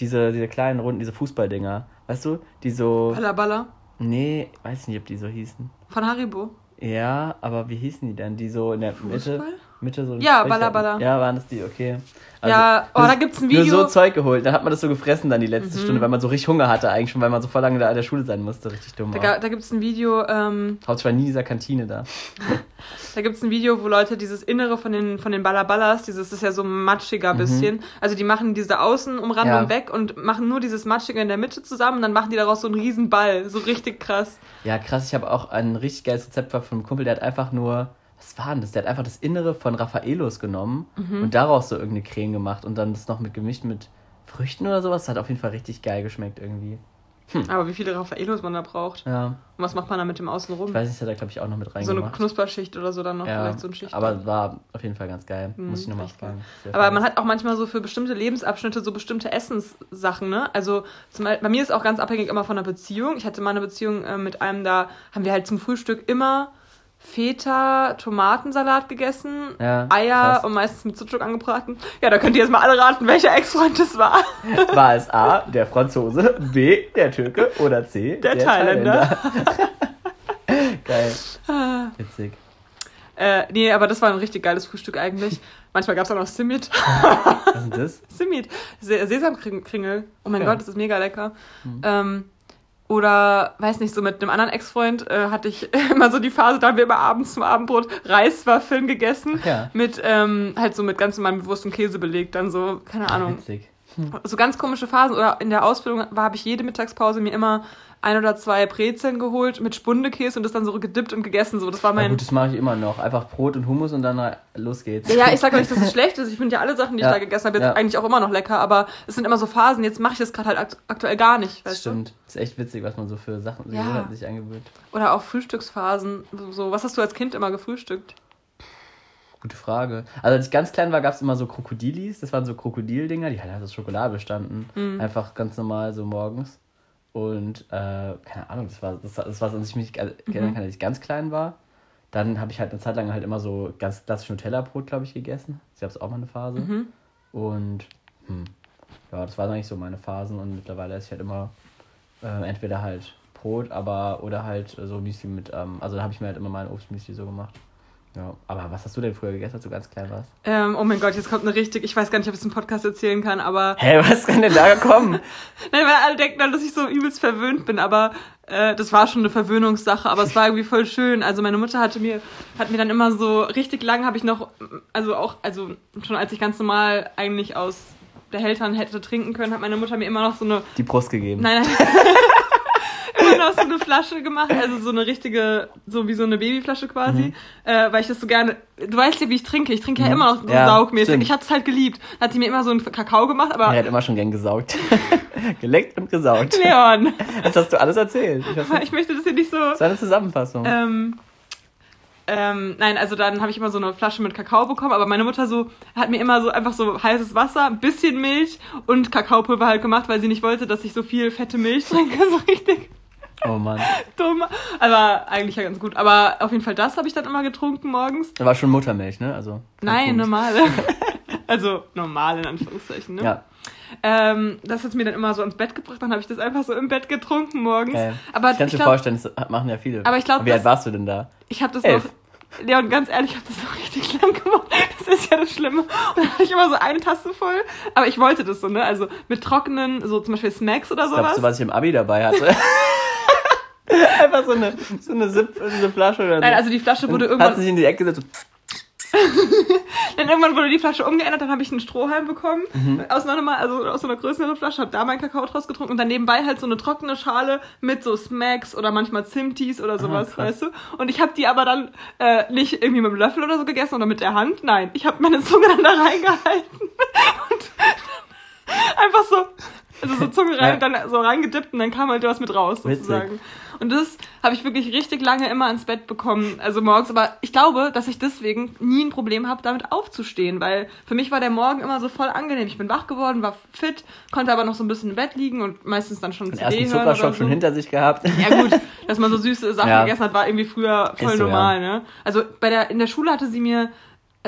diese, diese kleinen Runden, diese Fußballdinger. Weißt du? Die so, Balla Balla. nee, weiß nicht, ob die so hießen. Von Haribo. Ja, aber wie hießen die denn? Die so in der Mitte, Fußball? Mitte so. Ja, Sprich- Balla Balla. Ja, waren das die, okay. Also, Ja, oh, nur- da gibt's ein Nur Video. so Zeug geholt, dann hat man das so gefressen dann die letzte Mhm. Stunde, weil man so richtig Hunger hatte eigentlich schon, weil man so voll lange da an der Schule sein musste, richtig dumm. Da, da gibt es ein Video, ähm, Hauptsache nie in dieser Kantine da. da gibt's ein Video, wo Leute dieses Innere von den, von den Ballaballas, dieses ist ja so matschiger bisschen, also die machen diese Außenumrandung Mhm. Ja. weg und machen nur dieses Matschige in der Mitte zusammen und dann machen die daraus so einen riesen Ball, so richtig krass. Ja, krass, ich habe auch ein richtig geiles Rezept von einem Kumpel, der hat einfach nur, was war denn das? Der hat einfach das Innere von Raffaelos genommen Mhm. und daraus so irgendeine Creme gemacht und dann das noch mit gemischt mit Früchten oder sowas. Hat auf jeden Fall richtig geil geschmeckt irgendwie. Aber wie viele Raffaellos man da braucht. Ja. Und was macht man da mit dem Außenrum? Ich weiß nicht, das hat er, glaube ich, auch noch mit So eine reingemacht. Knusperschicht oder so dann noch, ja, vielleicht so eine Schicht. aber war auf jeden Fall ganz geil. Hm, Muss ich nochmal fragen. Aber fein. man hat auch manchmal so für bestimmte Lebensabschnitte so bestimmte Essenssachen, ne? Also zum Beispiel, bei mir ist auch ganz abhängig immer von der Beziehung. Ich hatte mal eine Beziehung äh, mit einem, da haben wir halt zum Frühstück immer Feta, Tomatensalat gegessen, Ja, Eier krass. und meistens mit Sucuk angebraten. Ja, da könnt ihr jetzt mal alle raten, welcher Ex-Freund das war. War es A, der Franzose, B, der Türke oder C, Der Thailänder. Geil. Witzig. Äh, nee, aber das war ein richtig geiles Frühstück eigentlich. Manchmal gab es auch noch Simit. Was ist denn das? Simit. Se Sesamkringel. Oh mein Ja. Gott, das ist mega lecker. Ähm, oder, weiß nicht, so mit einem anderen Ex-Freund äh, hatte ich immer so die Phase, da haben wir immer abends zum Abendbrot Reiswaffeln gegessen. Ja. Mit, ähm, halt so mit ganz normalem Wurst und Käse belegt. Dann so, keine Ahnung. Witzig. So ganz komische Phasen. Oder in der Ausbildung war, habe ich jede Mittagspause mir immer ein oder zwei Brezeln geholt mit Spundekäse und das dann so gedippt und gegessen. So, das war mein. gut, das mache ich immer noch. Einfach Brot und Hummus und dann los geht's. Ja, ich sage nicht, dass es schlecht ist. Ich finde ja alle Sachen, die Ja, ich da gegessen habe, jetzt ja. eigentlich auch immer noch lecker. Aber es sind immer so Phasen. Jetzt mache ich das gerade halt akt aktuell gar nicht. Das Weißt stimmt. Das ist echt witzig, was man so für Sachen Ja. ja. sich angewöhnt. Du? Oder auch Frühstücksphasen. So, was hast du als Kind immer gefrühstückt? Gute Frage. Also als ich ganz klein war, gab es immer so Krokodilis. Das waren so Krokodildinger, die halt aus Schokolade bestanden. Mhm. Einfach ganz normal so morgens. Und äh, keine Ahnung, das war das, das war, als ich mich Mhm. erinnern kann, als ich ganz klein war. Dann habe ich halt eine Zeit lang halt immer so ganz klassisch Nutella-Brot, glaube ich, gegessen. Das gab es auch mal eine Phase. Mhm. Und hm, ja, das waren eigentlich so meine Phasen. Und mittlerweile esse ich halt immer äh, entweder halt Brot, aber oder halt so Müsli mit, ähm, also da habe ich mir halt immer mein Obstmüsli so gemacht. Ja, aber was hast du denn früher gegessen, als du ganz klein warst? Ähm, oh mein Gott, jetzt kommt eine richtig, ich weiß gar nicht, ob ich es im Podcast erzählen kann, aber. Hä, was kann denn da kommen? Nein, weil alle denken dann, dass ich so übelst verwöhnt bin, aber äh, das war schon eine Verwöhnungssache, aber es war irgendwie voll schön. Also meine Mutter hatte mir, hat mir dann immer so richtig lang habe ich noch, also auch, also schon als ich ganz normal eigentlich aus der Hältern hätte trinken können, hat meine Mutter mir immer noch so eine Die Brust gegeben. Nein, nein. immer noch so eine Flasche gemacht, also so eine richtige, so wie so eine Babyflasche quasi, Mhm. äh, weil ich das so gerne, du weißt ja, wie ich trinke, ich trinke ja immer noch so Ja, saugmäßig, stimmt. ich hatte es halt geliebt. Hat sie mir immer so einen Kakao gemacht, aber Er hat immer schon gern gesaugt. Geleckt und gesaugt. Leon, Das hast du alles erzählt. Ich ich möchte das hier nicht so... Das war eine Zusammenfassung. Ähm, ähm, nein, also dann habe ich immer so eine Flasche mit Kakao bekommen, aber meine Mutter so hat mir immer so einfach so heißes Wasser, ein bisschen Milch und Kakaopulver halt gemacht, weil sie nicht wollte, dass ich so viel fette Milch trinke, so richtig Oh Mann. dumm. Aber eigentlich ja ganz gut. Aber auf jeden Fall das habe ich dann immer getrunken morgens. Da war schon Muttermilch, ne? Also. Nein, Punkt. normale. also normal in Anführungszeichen, ne? Ja. Ähm, das hat mir dann immer so ins Bett gebracht, dann habe ich das einfach so im Bett getrunken morgens. Geil. Aber Ich kann mir glaube, vorstellen, das machen ja viele. Aber ich glaub, Wie alt warst du denn da? ich habe das Elf. noch. Leon, ganz ehrlich, ich habe das noch richtig lang gemacht. Das ist ja das Schlimme. Und dann hatte ich immer so eine Tasse voll. Aber ich wollte das so, ne? Also mit trockenen, so zum Beispiel Smacks oder glaube, sowas. so was ich im Abi dabei hatte. Einfach so eine, so eine, Zip, so eine Flasche oder so. Nein, also die Flasche wurde Hat irgendwann. sich in die Ecke gesetzt. Dann irgendwann wurde die Flasche umgeändert, dann habe ich einen Strohhalm bekommen. Mhm. Aus einer also aus so einer größeren Flasche, habe da meinen Kakao draus getrunken und dann nebenbei halt so eine trockene Schale mit so Smacks oder manchmal Zimtis oder sowas, krass. weißt du? Und ich habe die aber dann äh, nicht irgendwie mit dem Löffel oder so gegessen oder mit der Hand. Nein, ich habe meine Zunge dann da reingehalten und einfach so, also so Zunge rein, Ja. dann so reingedippt und dann kam halt was mit raus Witzig. sozusagen. Und das habe ich wirklich richtig lange immer ins Bett bekommen, also morgens. Aber ich glaube, dass ich deswegen nie ein Problem habe, damit aufzustehen, weil für mich war der Morgen immer so voll angenehm. Ich bin wach geworden, war fit, konnte aber noch so ein bisschen im Bett liegen und meistens dann schon Den CD ersten Zuckerschock so. schon hinter sich gehabt. Ja gut, dass man so süße Sachen Ja. gegessen hat, war irgendwie früher voll so, normal, ne? Also bei der in der Schule hatte sie mir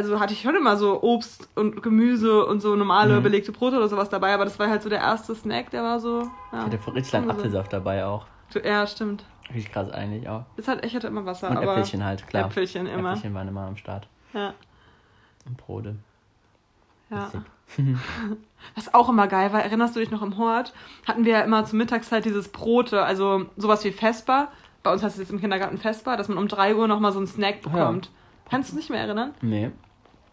also hatte ich schon immer so Obst und Gemüse und so normale Mhm. belegte Brote oder sowas dabei, aber das war halt so der erste Snack, der war so ja. Ich hatte richtig langen Also- Apfelsaft dabei auch. Ja, stimmt. Richtig krass eigentlich auch. Das hat, ich hatte immer Wasser, Und aber Äpfelchen halt, klar. Äpfelchen immer. Äpfelchen waren immer am Start. Ja, Und Brote. ja. Was auch immer geil war, erinnerst du dich noch im Hort? Hatten wir ja immer zur Mittagszeit dieses Brote, also sowas wie Vespa. Bei uns heißt es jetzt im Kindergarten Vespa, dass man um 3 Uhr nochmal so einen Snack bekommt. Kannst du dich nicht mehr erinnern? Nee.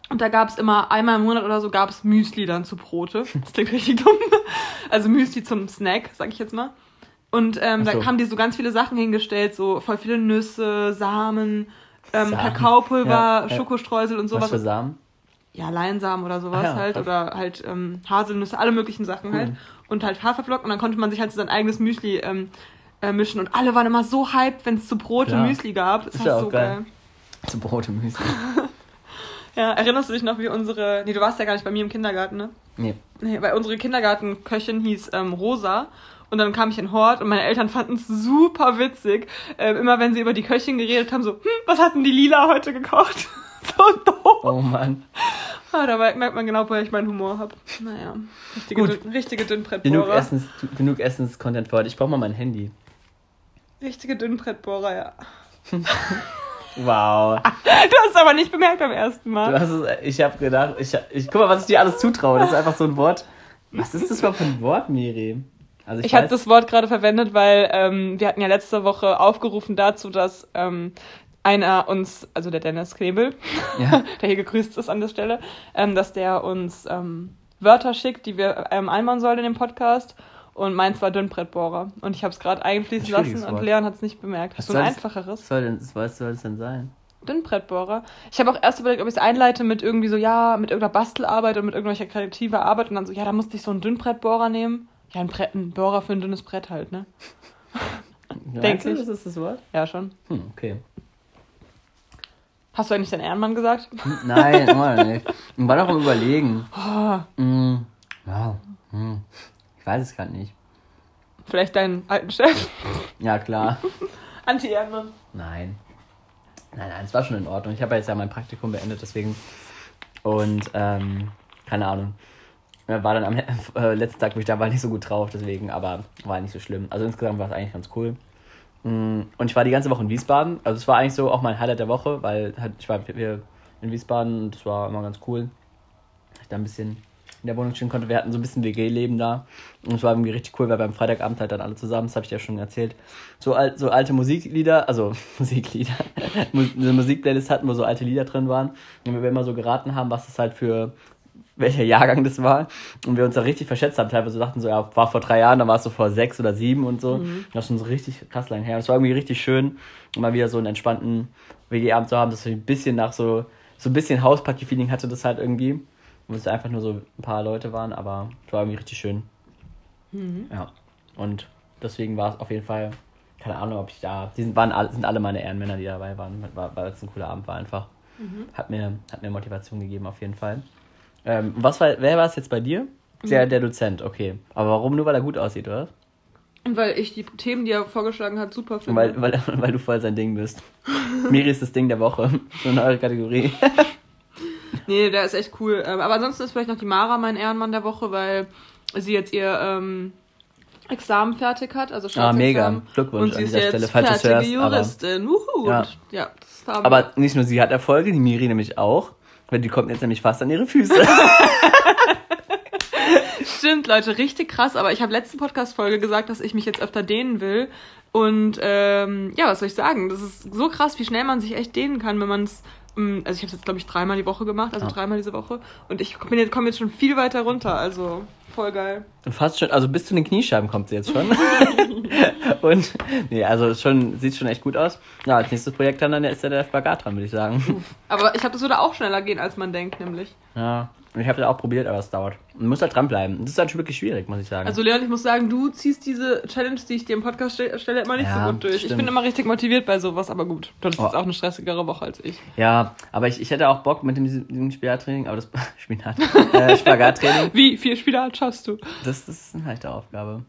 Und da gab es immer einmal im Monat oder so gab es Müsli dann zu Brote. Das klingt richtig dumm. Also Müsli zum Snack, sag ich jetzt mal. Und ähm, so. da haben die so ganz viele Sachen hingestellt, so voll viele Nüsse, Samen, ähm, Samen. Kakaopulver, Ja. Schokostreusel und Was sowas. für Samen? ja, Leinsamen oder sowas Ah ja, halt. krass. Oder halt ähm, Haselnüsse, alle möglichen Sachen halt. Und halt Haferflocken. Und dann konnte man sich halt so sein eigenes Müsli ähm, äh, mischen. Und alle waren immer so hyped, wenn es zu Brot Klar. und Müsli gab. Das Ist ja auch so geil. geil. Zu Brot und Müsli. Ja, erinnerst du dich noch, wie unsere. Nee, du warst ja gar nicht bei mir im Kindergarten, ne? Nee. Nee, weil unsere Kindergartenköchin hieß ähm, Rosa. Und dann kam ich in Hort und meine Eltern fanden es super witzig. Ähm, immer wenn sie über die Köchin geredet haben, so, hm, was hatten die Lila heute gekocht? so doof. Oh Mann. Ah, da merkt man genau, woher ich meinen Humor habe. Naja, richtige, Gut. dünn, richtige Genug, Dünnbrettbohrer. Essens, genug Essens-Content für heute. Ich brauche mal mein Handy. Richtige Dünnbrettbohrer, ja. Wow. Du hast es aber nicht bemerkt beim ersten Du Mal. hast es, ich habe gedacht, ich, ich guck mal, was ich dir alles zutraue. Das ist einfach so ein Wort. Was ist das überhaupt für ein Wort, Miri? Also Ich habe das Wort gerade verwendet, weil ähm, wir hatten ja letzte Woche aufgerufen dazu, dass ähm, einer uns, also der Dennis Knebel, Ja. der hier gegrüßt ist an der Stelle, ähm, dass der uns ähm, Wörter schickt, die wir ähm, einbauen sollen in den Podcast. Und meins war Dünnbrettbohrer. Und ich habe es gerade einfließen lassen und. Leon hat es nicht bemerkt. Hast Was du ein das- einfacheres? Was soll denn, was soll das denn sein? Dünnbrettbohrer. Ich habe auch erst überlegt, ob ich es einleite mit irgendwie so, ja, mit irgendeiner Bastelarbeit und mit irgendwelcher kreativer Arbeit und dann so, ja, da musste ich so einen Dünnbrettbohrer nehmen. Ja, ein, Brett, ein Bohrer für ein dünnes Brett halt, ne? Denk Meinst du, ich. Das ist das Wort? Ja, schon. Hm, okay. Hast du eigentlich deinen Ehrenmann gesagt? Nein, immer nicht. Ich war noch am Überlegen. Oh, Hm, ja, hm. Weiß es gerade nicht. vielleicht deinen alten Chef? Ja, klar. Anti-Ehrenmann. Nein. Nein, nein, es war schon in Ordnung. Ich habe ja jetzt ja mein Praktikum beendet, deswegen. Und, ähm, keine Ahnung. War dann am äh, letzten Tag, wo ich da war, nicht so gut drauf, deswegen, aber war nicht so schlimm. Also insgesamt war es eigentlich ganz cool. Mm, Und ich war die ganze Woche in Wiesbaden. Also es war eigentlich so auch mein Highlight der Woche, weil halt, ich war hier in Wiesbaden und es war immer ganz cool. Ich da ein bisschen in der Wohnung chillen konnte. Wir hatten so ein bisschen WG-Leben da. Und es war irgendwie richtig cool, weil beim Freitagabend halt dann alle zusammen, das habe ich dir ja schon erzählt, so, al so alte Musiklieder, also Musiklieder, Mus- eine Musikplaylist hatten, wo so alte Lieder drin waren. Und wir immer so geraten haben, was das halt für welcher Jahrgang das war. Und wir uns da richtig verschätzt haben. Teilweise dachten so, ja, war vor drei Jahren, dann war es so vor sechs oder sieben und so. Das ist schon so richtig krass lang her. Es war irgendwie richtig schön, mal wieder so einen entspannten WG-Abend zu haben, dass ich ein bisschen nach so, so ein bisschen Hausparty-Feeling hatte das halt irgendwie. Wo es einfach nur so ein paar Leute waren, aber es war irgendwie richtig schön. Ja. Und deswegen war es auf jeden Fall, keine Ahnung, ob ich da. Die sind, waren alle, sind alle meine Ehrenmänner, die dabei waren, war, weil es ein cooler Abend war einfach. Hat, mir, hat mir Motivation gegeben, auf jeden Fall. Ähm, was war, wer war es jetzt bei dir? Der, der Dozent, okay. Aber warum? Nur weil er gut aussieht, oder? Weil ich die Themen, die er vorgeschlagen hat, super finde. Weil, weil, weil du voll sein Ding bist. Miri ist das Ding der Woche. So eine neue Kategorie. Nee, der ist echt cool. Ähm, Aber ansonsten ist vielleicht noch die Mara mein Ehrenmann der Woche, weil sie jetzt ihr ähm, Examen fertig hat. Also Ah, mega. Glückwunsch Und sie an ist dieser jetzt Stelle, falls du hörst. Aber, Juristin. Wuhu. Ja. Und Ja, aber nicht nur sie hat Erfolge, die Miri nämlich auch. Weil die kommt jetzt nämlich fast an ihre Füße. Stimmt, Leute, richtig krass. Aber ich habe letzte Podcast-Folge gesagt, dass ich mich jetzt öfter dehnen will. Und ähm, ja, was soll ich sagen? Das ist so krass, wie schnell man sich echt dehnen kann, wenn man es. Also ich habe es jetzt, glaube ich, dreimal die Woche gemacht, also Ja. dreimal diese Woche. Und ich komme jetzt, komm jetzt schon viel weiter runter. Also voll geil. Und fast schon, also bis zu den Kniescheiben kommt sie jetzt schon. und, nee, also schon, sieht schon echt gut aus. Ja, als nächstes Projekt dann, dann ist ja der Spagat dran, würde ich sagen. Aber ich habe das würde auch schneller gehen, als man denkt, nämlich. Ja, und ich habe das auch probiert, aber es dauert. Man muss halt dranbleiben. Das ist halt schon wirklich schwierig, muss ich sagen. Also Leon, ich muss sagen, du ziehst diese Challenge, die ich dir im Podcast ste stelle, immer nicht Ja, so gut durch. Ich stimmt. bin immer richtig motiviert bei sowas, aber gut. Du hattest Oh. jetzt auch eine stressigere Woche als ich. ja, aber ich, ich hätte auch Bock mit dem, diesem Spinattraining, aber das Spinat, äh, Spagattraining, Wie viel Spinat schaffst du? das, das ist eine leichte Aufgabe.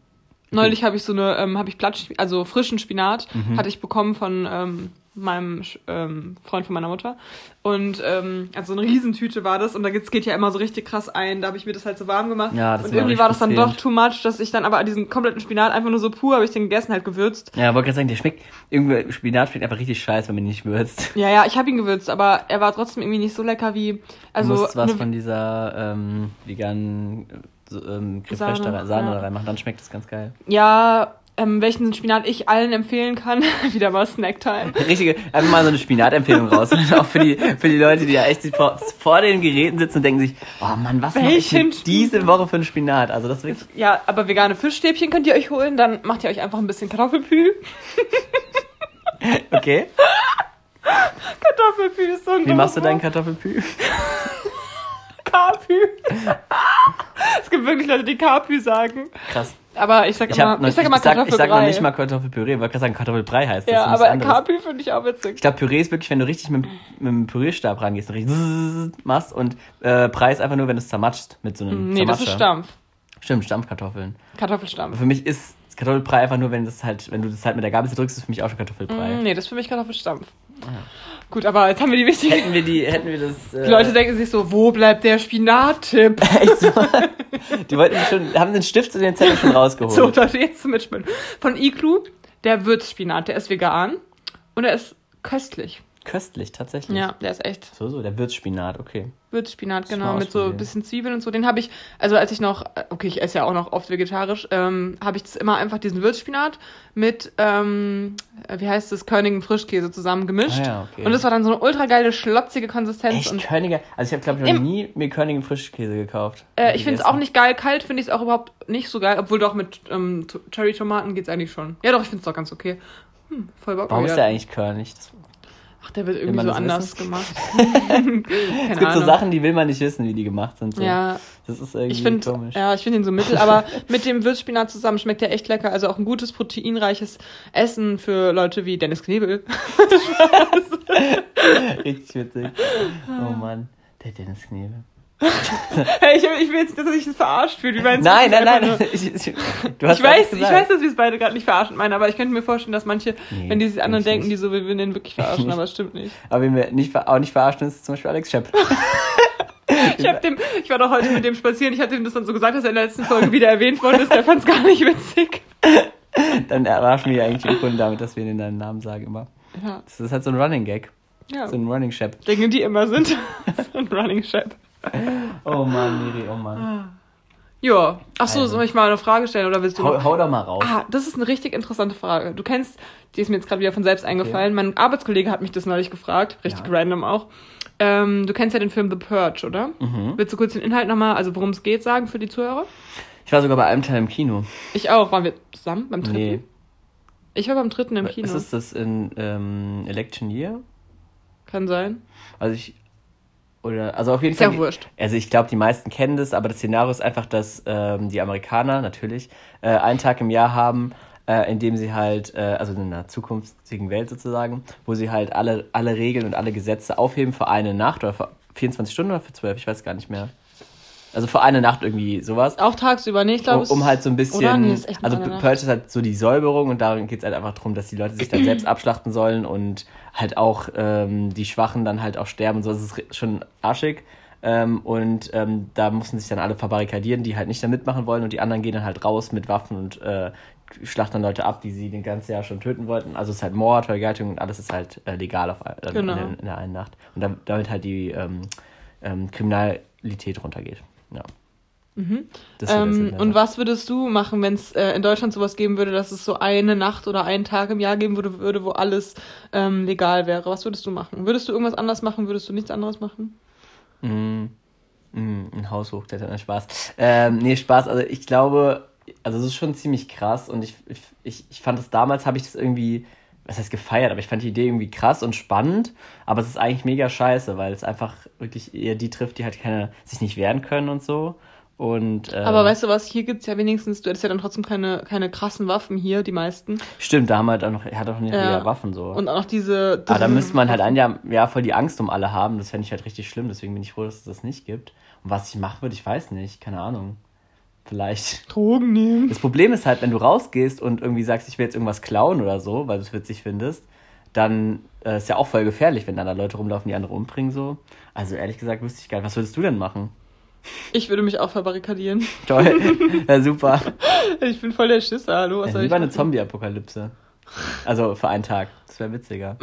Neulich habe ich so eine, ähm, habe ich Blatt, also frischen Spinat, Mhm. hatte ich bekommen von ähm, meinem ähm, Freund von meiner Mutter. Und ähm, also so eine Riesentüte war das und da geht's, geht ja immer so richtig krass ein. Da habe ich mir das halt so warm gemacht. Ja, das und irgendwie war das dann doch too much, dass ich dann aber diesen kompletten Spinat einfach nur so pur habe ich den gegessen, halt gewürzt. Ja, wollte gerade sagen, der schmeckt, irgendwie, Spinat schmeckt einfach richtig scheiße, wenn man ihn nicht würzt. Ja, ja, ich habe ihn gewürzt, aber er war trotzdem irgendwie nicht so lecker wie. Also du musst was von dieser ähm, veganen so, ähm, Sahne, Sahne ja. da reinmachen, dann schmeckt das ganz geil. Ja, ähm, welchen Spinat ich allen empfehlen kann. Wieder mal Snacktime. Richtige, einfach mal so eine Spinatempfehlung raus. auch für die, für die Leute, die ja echt vor, vor den Geräten sitzen und denken sich, oh Mann, was mache ich denn diese Woche für einen Spinat? Also das ist wirklich, Ja, aber vegane Fischstäbchen könnt ihr euch holen, dann macht ihr euch einfach ein bisschen Kartoffelpü. okay. Kartoffelpü ist so ein Wie machst du dein. Kartoffelpü? Es gibt wirklich Leute, die Capri sagen. Krass. Aber ich sag Ich, immer, noch, ich sag immer ich, sag, ich sag noch Kartoffelbrei. nicht mal Kartoffelpüree, weil ich gerade sagen, Kartoffelbrei heißt das. Ja, aber. Capri finde ich auch witzig. Ich glaube, Püree ist wirklich, wenn du richtig mit, mit dem Pürierstab rangehst und richtig machst und äh, Brei ist einfach nur, wenn du es zermatscht mit so einem Nee, das ist Zermatscher. Stampf. Stimmt, Stampfkartoffeln. Kartoffelstampf. Für mich ist Kartoffelbrei einfach nur, wenn das halt, wenn du das halt mit der Gabel drückst, ist für mich auch schon Kartoffelbrei. Mm, Nee, das ist für mich Kartoffelstampf. Gut, aber jetzt haben wir die wichtigen. Hätten wir die, hätten wir das. Äh, Die Leute denken sich so, wo bleibt der Spinat-Tipp? echt so. Die wollten schon, haben den Stift zu den Zettel schon rausgeholt. So, Leute, jetzt zum Mitspielen. Von Iglu, der Würzspinat, der ist vegan und er ist köstlich. Köstlich, tatsächlich. Ja, der ist echt So, so, der Würzspinat, okay. Würzspinat, genau, mit so ein bisschen Zwiebeln und so. Den habe ich, also als ich noch, okay, ich esse ja auch noch oft vegetarisch, ähm, habe ich das immer einfach diesen Würzspinat mit, ähm, wie heißt das, Körnigen Frischkäse zusammen gemischt. Ah ja, okay. Und das war dann so eine ultra geile, schlotzige Konsistenz. Echt und Körniger? Also ich habe glaube ich noch nie mir Körnigen Frischkäse gekauft. Äh, ich finde es auch nicht geil. Kalt finde ich es auch überhaupt nicht so geil. Obwohl doch mit ähm, Cherry-Tomaten geht es eigentlich schon. Ja, doch, ich finde es doch ganz okay. Hm, voll Bock. Warum ist der eigentlich körnig? Das, Ach, der wird irgendwie so anders wissen? gemacht. Es gibt so Ahnung. Sachen, die will man nicht wissen, wie die gemacht sind. So. Ja, Das ist irgendwie ich finde komisch. ja, ich finde ihn so mittel, aber mit dem Würzspinat zusammen schmeckt der echt lecker. Also auch ein gutes proteinreiches Essen für Leute wie Dennis Knebel. Richtig witzig. Oh Mann, der Dennis Knebel. hey, ich, ich will jetzt, dass ich das verarscht fühle. Nein, nein, nein. nur- Ich, ich, du hast Ich weiß, ich weiß, dass wir es beide gerade nicht verarschend meinen, aber ich könnte mir vorstellen, dass manche, Nee, wenn die sich anderen denk denken, ich die nicht. so, wir würden den wirklich verarschen, aber es stimmt nicht. Aber wen wir nicht, auch nicht verarschen, ist zum Beispiel Alex Schepp. Ich, hab dem, ich war doch heute mit dem spazieren, ich hatte ihm das dann so gesagt, dass er in der letzten Folge wieder erwähnt worden ist, der fand es gar nicht witzig. Dann verarschen wir eigentlich im Grunde damit, dass wir den deinen Namen sagen immer. Ja, Das ist halt so ein Running Gag. ja. So ein Running Schepp. Dinge, die immer sind. Ein Running Shap. Oh Mann, Miri, oh Mann. Ja. Achso, Also. soll ich mal eine Frage stellen oder willst du noch? Hau, hau doch mal raus. Ah, das ist eine richtig interessante Frage. Du kennst, die ist mir jetzt gerade wieder von selbst eingefallen. Mein Arbeitskollege hat mich das neulich gefragt, richtig Ja. random auch. Ähm, du kennst ja den Film The Purge, oder? Mhm. Willst du kurz den Inhalt nochmal, also worum es geht, sagen für die Zuhörer? Ich war sogar bei einem Teil im Kino. Ich auch. Waren wir zusammen beim dritten? Nee. Ich war beim dritten im Kino. Ist das in ähm, Election Year? Kann sein. Also ich. Oder, also auf jeden Ist ja Fall. wurscht. Also ich glaube, die meisten kennen das, aber das Szenario ist einfach, dass ähm, die Amerikaner natürlich äh, einen Tag im Jahr haben, äh, in dem sie halt, äh, also in einer zukünftigen Welt sozusagen, wo sie halt alle, alle Regeln und alle Gesetze aufheben für eine Nacht oder für 24 Stunden oder für 12, ich weiß gar nicht mehr. Also für eine Nacht irgendwie sowas. Auch tagsüber, nee, ich glaube, Um, um halt so ein bisschen. Nee, also ist halt so die Säuberung und darin geht es halt einfach darum, dass die Leute sich dann selbst abschlachten sollen und halt auch ähm, die Schwachen dann halt auch sterben und so. Das ist schon arschig. Ähm, und ähm, da mussten sich dann alle verbarrikadieren, die halt nicht da mitmachen wollen und die anderen gehen dann halt raus mit Waffen und äh, schlachten dann Leute ab, die sie den ganzen Jahr schon töten wollten. Also es ist halt Mord, Vergewaltigung und alles ist halt äh, legal auf, dann Genau. in, der, in der einen Nacht. Und da, damit halt die ähm, ähm, Kriminalität runtergeht. Ja. Sinn Ähm, und was würdest du machen, wenn es äh, in Deutschland sowas geben würde, dass es so eine Nacht oder einen Tag im Jahr geben würde, würde wo alles ähm, legal wäre? Was würdest du machen? Würdest du irgendwas anders machen? Würdest du nichts anderes machen? Mm, mm, ein Haus hochklettern, Spaß. Ähm, nee, Spaß, also ich glaube, also es ist schon ziemlich krass und ich, ich, ich, ich fand das damals, habe ich das irgendwie, was heißt gefeiert, aber ich fand die Idee irgendwie krass und spannend, aber es ist eigentlich mega scheiße, weil es einfach wirklich eher die trifft, die halt keine, sich nicht wehren können und so. Und, ähm, Aber weißt du was, hier gibt's ja wenigstens, du hättest ja dann trotzdem keine, keine krassen Waffen hier, die meisten. Stimmt, da haben halt auch noch, er hat auch nicht Ja. Waffen so. Und auch noch diese. Aber da müsste man halt ein Jahr, Jahr voll die Angst um alle haben. Das fände ich halt richtig schlimm. Deswegen bin ich froh, dass es das nicht gibt. Und was ich machen würde, ich weiß nicht. Keine Ahnung. Vielleicht. Drogen nehmen. Das Problem ist halt, wenn du rausgehst und irgendwie sagst, ich will jetzt irgendwas klauen oder so, weil du es witzig findest, dann äh, ist ja auch voll gefährlich, wenn dann da Leute rumlaufen, die andere umbringen so. Also ehrlich gesagt wüsste ich gar nicht. Was würdest du denn machen? Ich würde mich auch verbarrikadieren. Toll. ja, super. Ich bin voll der Schisser, hallo. Was Ja, soll ich lieber eine machen? Zombie-Apokalypse. Also für einen Tag. Das wäre witziger.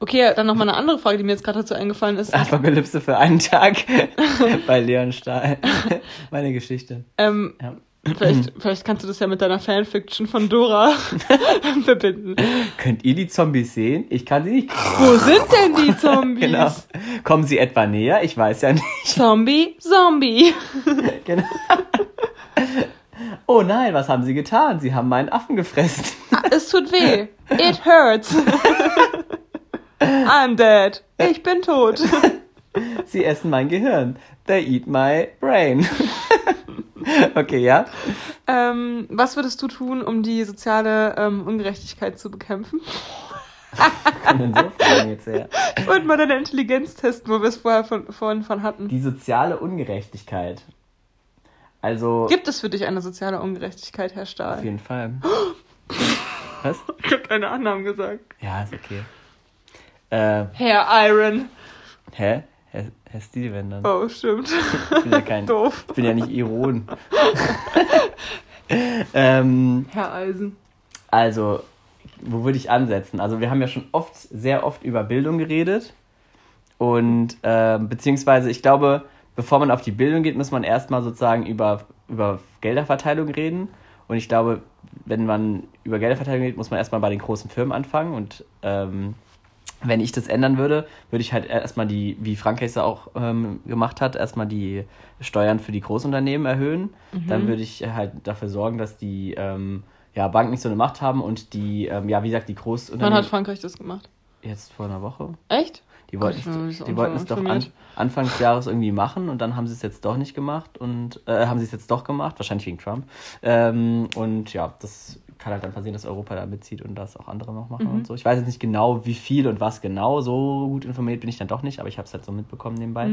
Okay, dann noch mal eine andere Frage, die mir jetzt gerade dazu eingefallen ist. Apokalypse für einen Tag bei Leon Stahl. Meine Geschichte. Ähm, Ja. vielleicht, vielleicht kannst du das ja mit deiner Fanfiction von Dora verbinden. Könnt ihr die Zombies sehen? Ich kann sie nicht. Wo sind denn die Zombies? Genau. Kommen sie etwa näher? Ich weiß ja nicht. Zombie, Zombie. Genau. Oh nein, was haben sie getan? Sie haben meinen Affen gefressen. Ah, es tut weh. It hurts. I'm dead. Ich bin tot. Sie essen mein Gehirn. They eat my brain. okay, ja. Ähm, was würdest du tun, um die soziale ähm, Ungerechtigkeit zu bekämpfen? So? Ich wollte mal deine Intelligenz testen, wo wir es vorher von, vorhin von hatten. Die soziale Ungerechtigkeit. Also. Gibt es für dich eine soziale Ungerechtigkeit, Herr Stahl? Auf jeden Fall. Was? Ich habe deine Annahmen gesagt. Ja, ist okay. Äh, Herr Iron. hä? Herr, Herr Steven dann. Oh, stimmt. Ich bin ja kein. Doof. Ich bin ja nicht Iron. ähm, Herr Eisen. also, wo würde ich ansetzen? Also, wir haben ja schon oft, sehr oft über Bildung geredet. Und, ähm, beziehungsweise, ich glaube, bevor man auf die Bildung geht, muss man erstmal sozusagen über, über Gelderverteilung reden. Und ich glaube, wenn man über Gelderverteilung geht, muss man erstmal bei den großen Firmen anfangen. Und ähm, wenn ich das ändern würde, würde ich halt erstmal die, wie Frankreich es auch ähm, gemacht hat, erstmal die Steuern für die Großunternehmen erhöhen. Dann würde ich halt dafür sorgen, dass die ähm, ja, Banken nicht so eine Macht haben und die, ähm, ja, wie gesagt, die Wann Großunternehmen. hat Frankreich das gemacht? jetzt vor einer Woche. Echt? Die wollten, Gott, so die wollten es doch an. Anfang des Jahres irgendwie machen und dann haben sie es jetzt doch nicht gemacht und äh, haben sie es jetzt doch gemacht, wahrscheinlich wegen Trump. Ähm, und ja, das kann halt dann passieren, dass Europa da mitzieht und das auch andere noch machen und so. Ich weiß jetzt nicht genau, wie viel und was genau. So gut informiert bin ich dann doch nicht, aber ich habe es halt so mitbekommen nebenbei.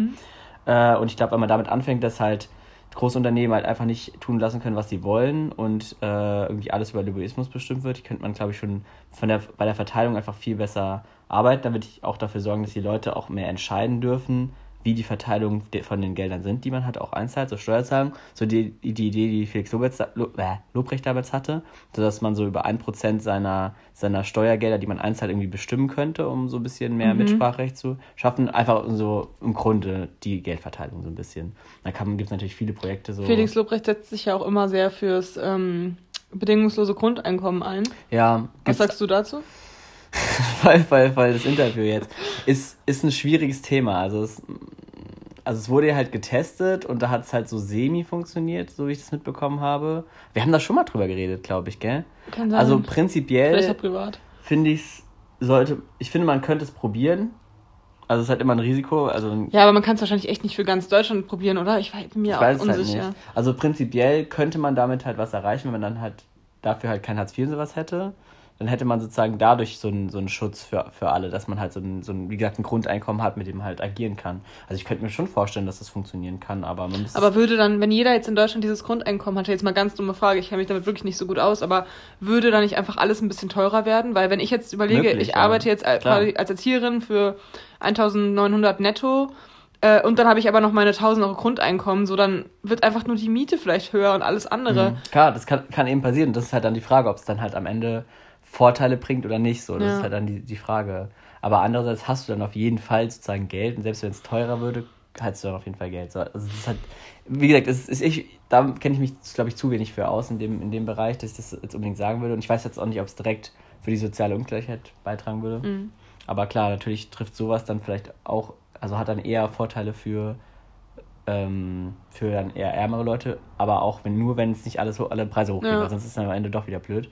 Äh, und ich glaube, wenn man damit anfängt, dass halt Großunternehmen halt einfach nicht tun lassen können, was sie wollen und äh, irgendwie alles über Liberalismus bestimmt wird, könnte man, glaube ich, schon von der, bei der Verteilung einfach viel besser arbeiten. Da würde ich auch dafür sorgen, dass die Leute auch mehr entscheiden dürfen, wie die Verteilung von den Geldern sind, die man halt auch einzahlt, so Steuerzahlung. So die, die, Idee, die Felix Lobrecht, Lo, äh, Lobrecht damals hatte, sodass man so über ein Prozent seiner, seiner Steuergelder, die man einzahlt, irgendwie bestimmen könnte, um so ein bisschen mehr Mitspracherecht zu schaffen. Einfach so im Grunde die Geldverteilung so ein bisschen. Da gibt es natürlich viele Projekte so. Felix Lobrecht setzt sich ja auch immer sehr fürs ähm, bedingungslose Grundeinkommen ein. ja, Was sagst du dazu? Weil, weil, weil das Interview jetzt ist, ist ein schwieriges Thema. Also es, also es wurde ja halt getestet und da hat es halt so semi funktioniert, so wie ich das mitbekommen habe. Wir haben da schon mal drüber geredet, glaube ich, gell? Kann sein. Also prinzipiell finde ich es sollte, ich finde, man könnte es probieren. Also es ist halt immer ein Risiko. Also Ja, aber man kann es wahrscheinlich echt nicht für ganz Deutschland probieren, oder? Ich bin mir ich auch weiß es halt unsicher. nicht. Also prinzipiell könnte man damit halt was erreichen, wenn man dann halt dafür halt kein Hartz IV und sowas hätte. Dann hätte man sozusagen dadurch so einen, so einen Schutz für, für alle, dass man halt so ein, so ein, wie gesagt, ein Grundeinkommen hat, mit dem man halt agieren kann. Also ich könnte mir schon vorstellen, dass das funktionieren kann, aber man muss Aber würde dann, wenn jeder jetzt in Deutschland dieses Grundeinkommen hatte, jetzt mal ganz dumme Frage, ich kenne mich damit wirklich nicht so gut aus, aber würde da nicht einfach alles ein bisschen teurer werden? Weil wenn ich jetzt überlege, Möglich, ich ja. arbeite jetzt als, als Erzieherin für 1900 netto äh, und dann habe ich aber noch meine 1000 Euro Grundeinkommen, so dann wird einfach nur die Miete vielleicht höher und alles andere. Mhm. Klar, das kann, kann eben passieren. Das ist halt dann die Frage, ob es dann halt am Ende Vorteile bringt oder nicht. So, das Ja. ist halt dann die, die Frage. Aber andererseits hast du dann auf jeden Fall sozusagen Geld und selbst wenn es teurer würde, hast du dann auf jeden Fall Geld. So, also es ist halt, wie gesagt, es ist ich, da kenne ich mich, glaube ich, zu wenig für aus in dem, in dem Bereich, dass ich das jetzt unbedingt sagen würde. Und ich weiß jetzt auch nicht, ob es direkt für die soziale Ungleichheit beitragen würde. Mhm. Aber klar, natürlich trifft sowas dann vielleicht auch, also hat dann eher Vorteile für, ähm, für dann eher ärmere Leute, aber auch wenn nur wenn es nicht alles alle Preise hochgehen, Ja. weil sonst ist es dann am Ende doch wieder blöd.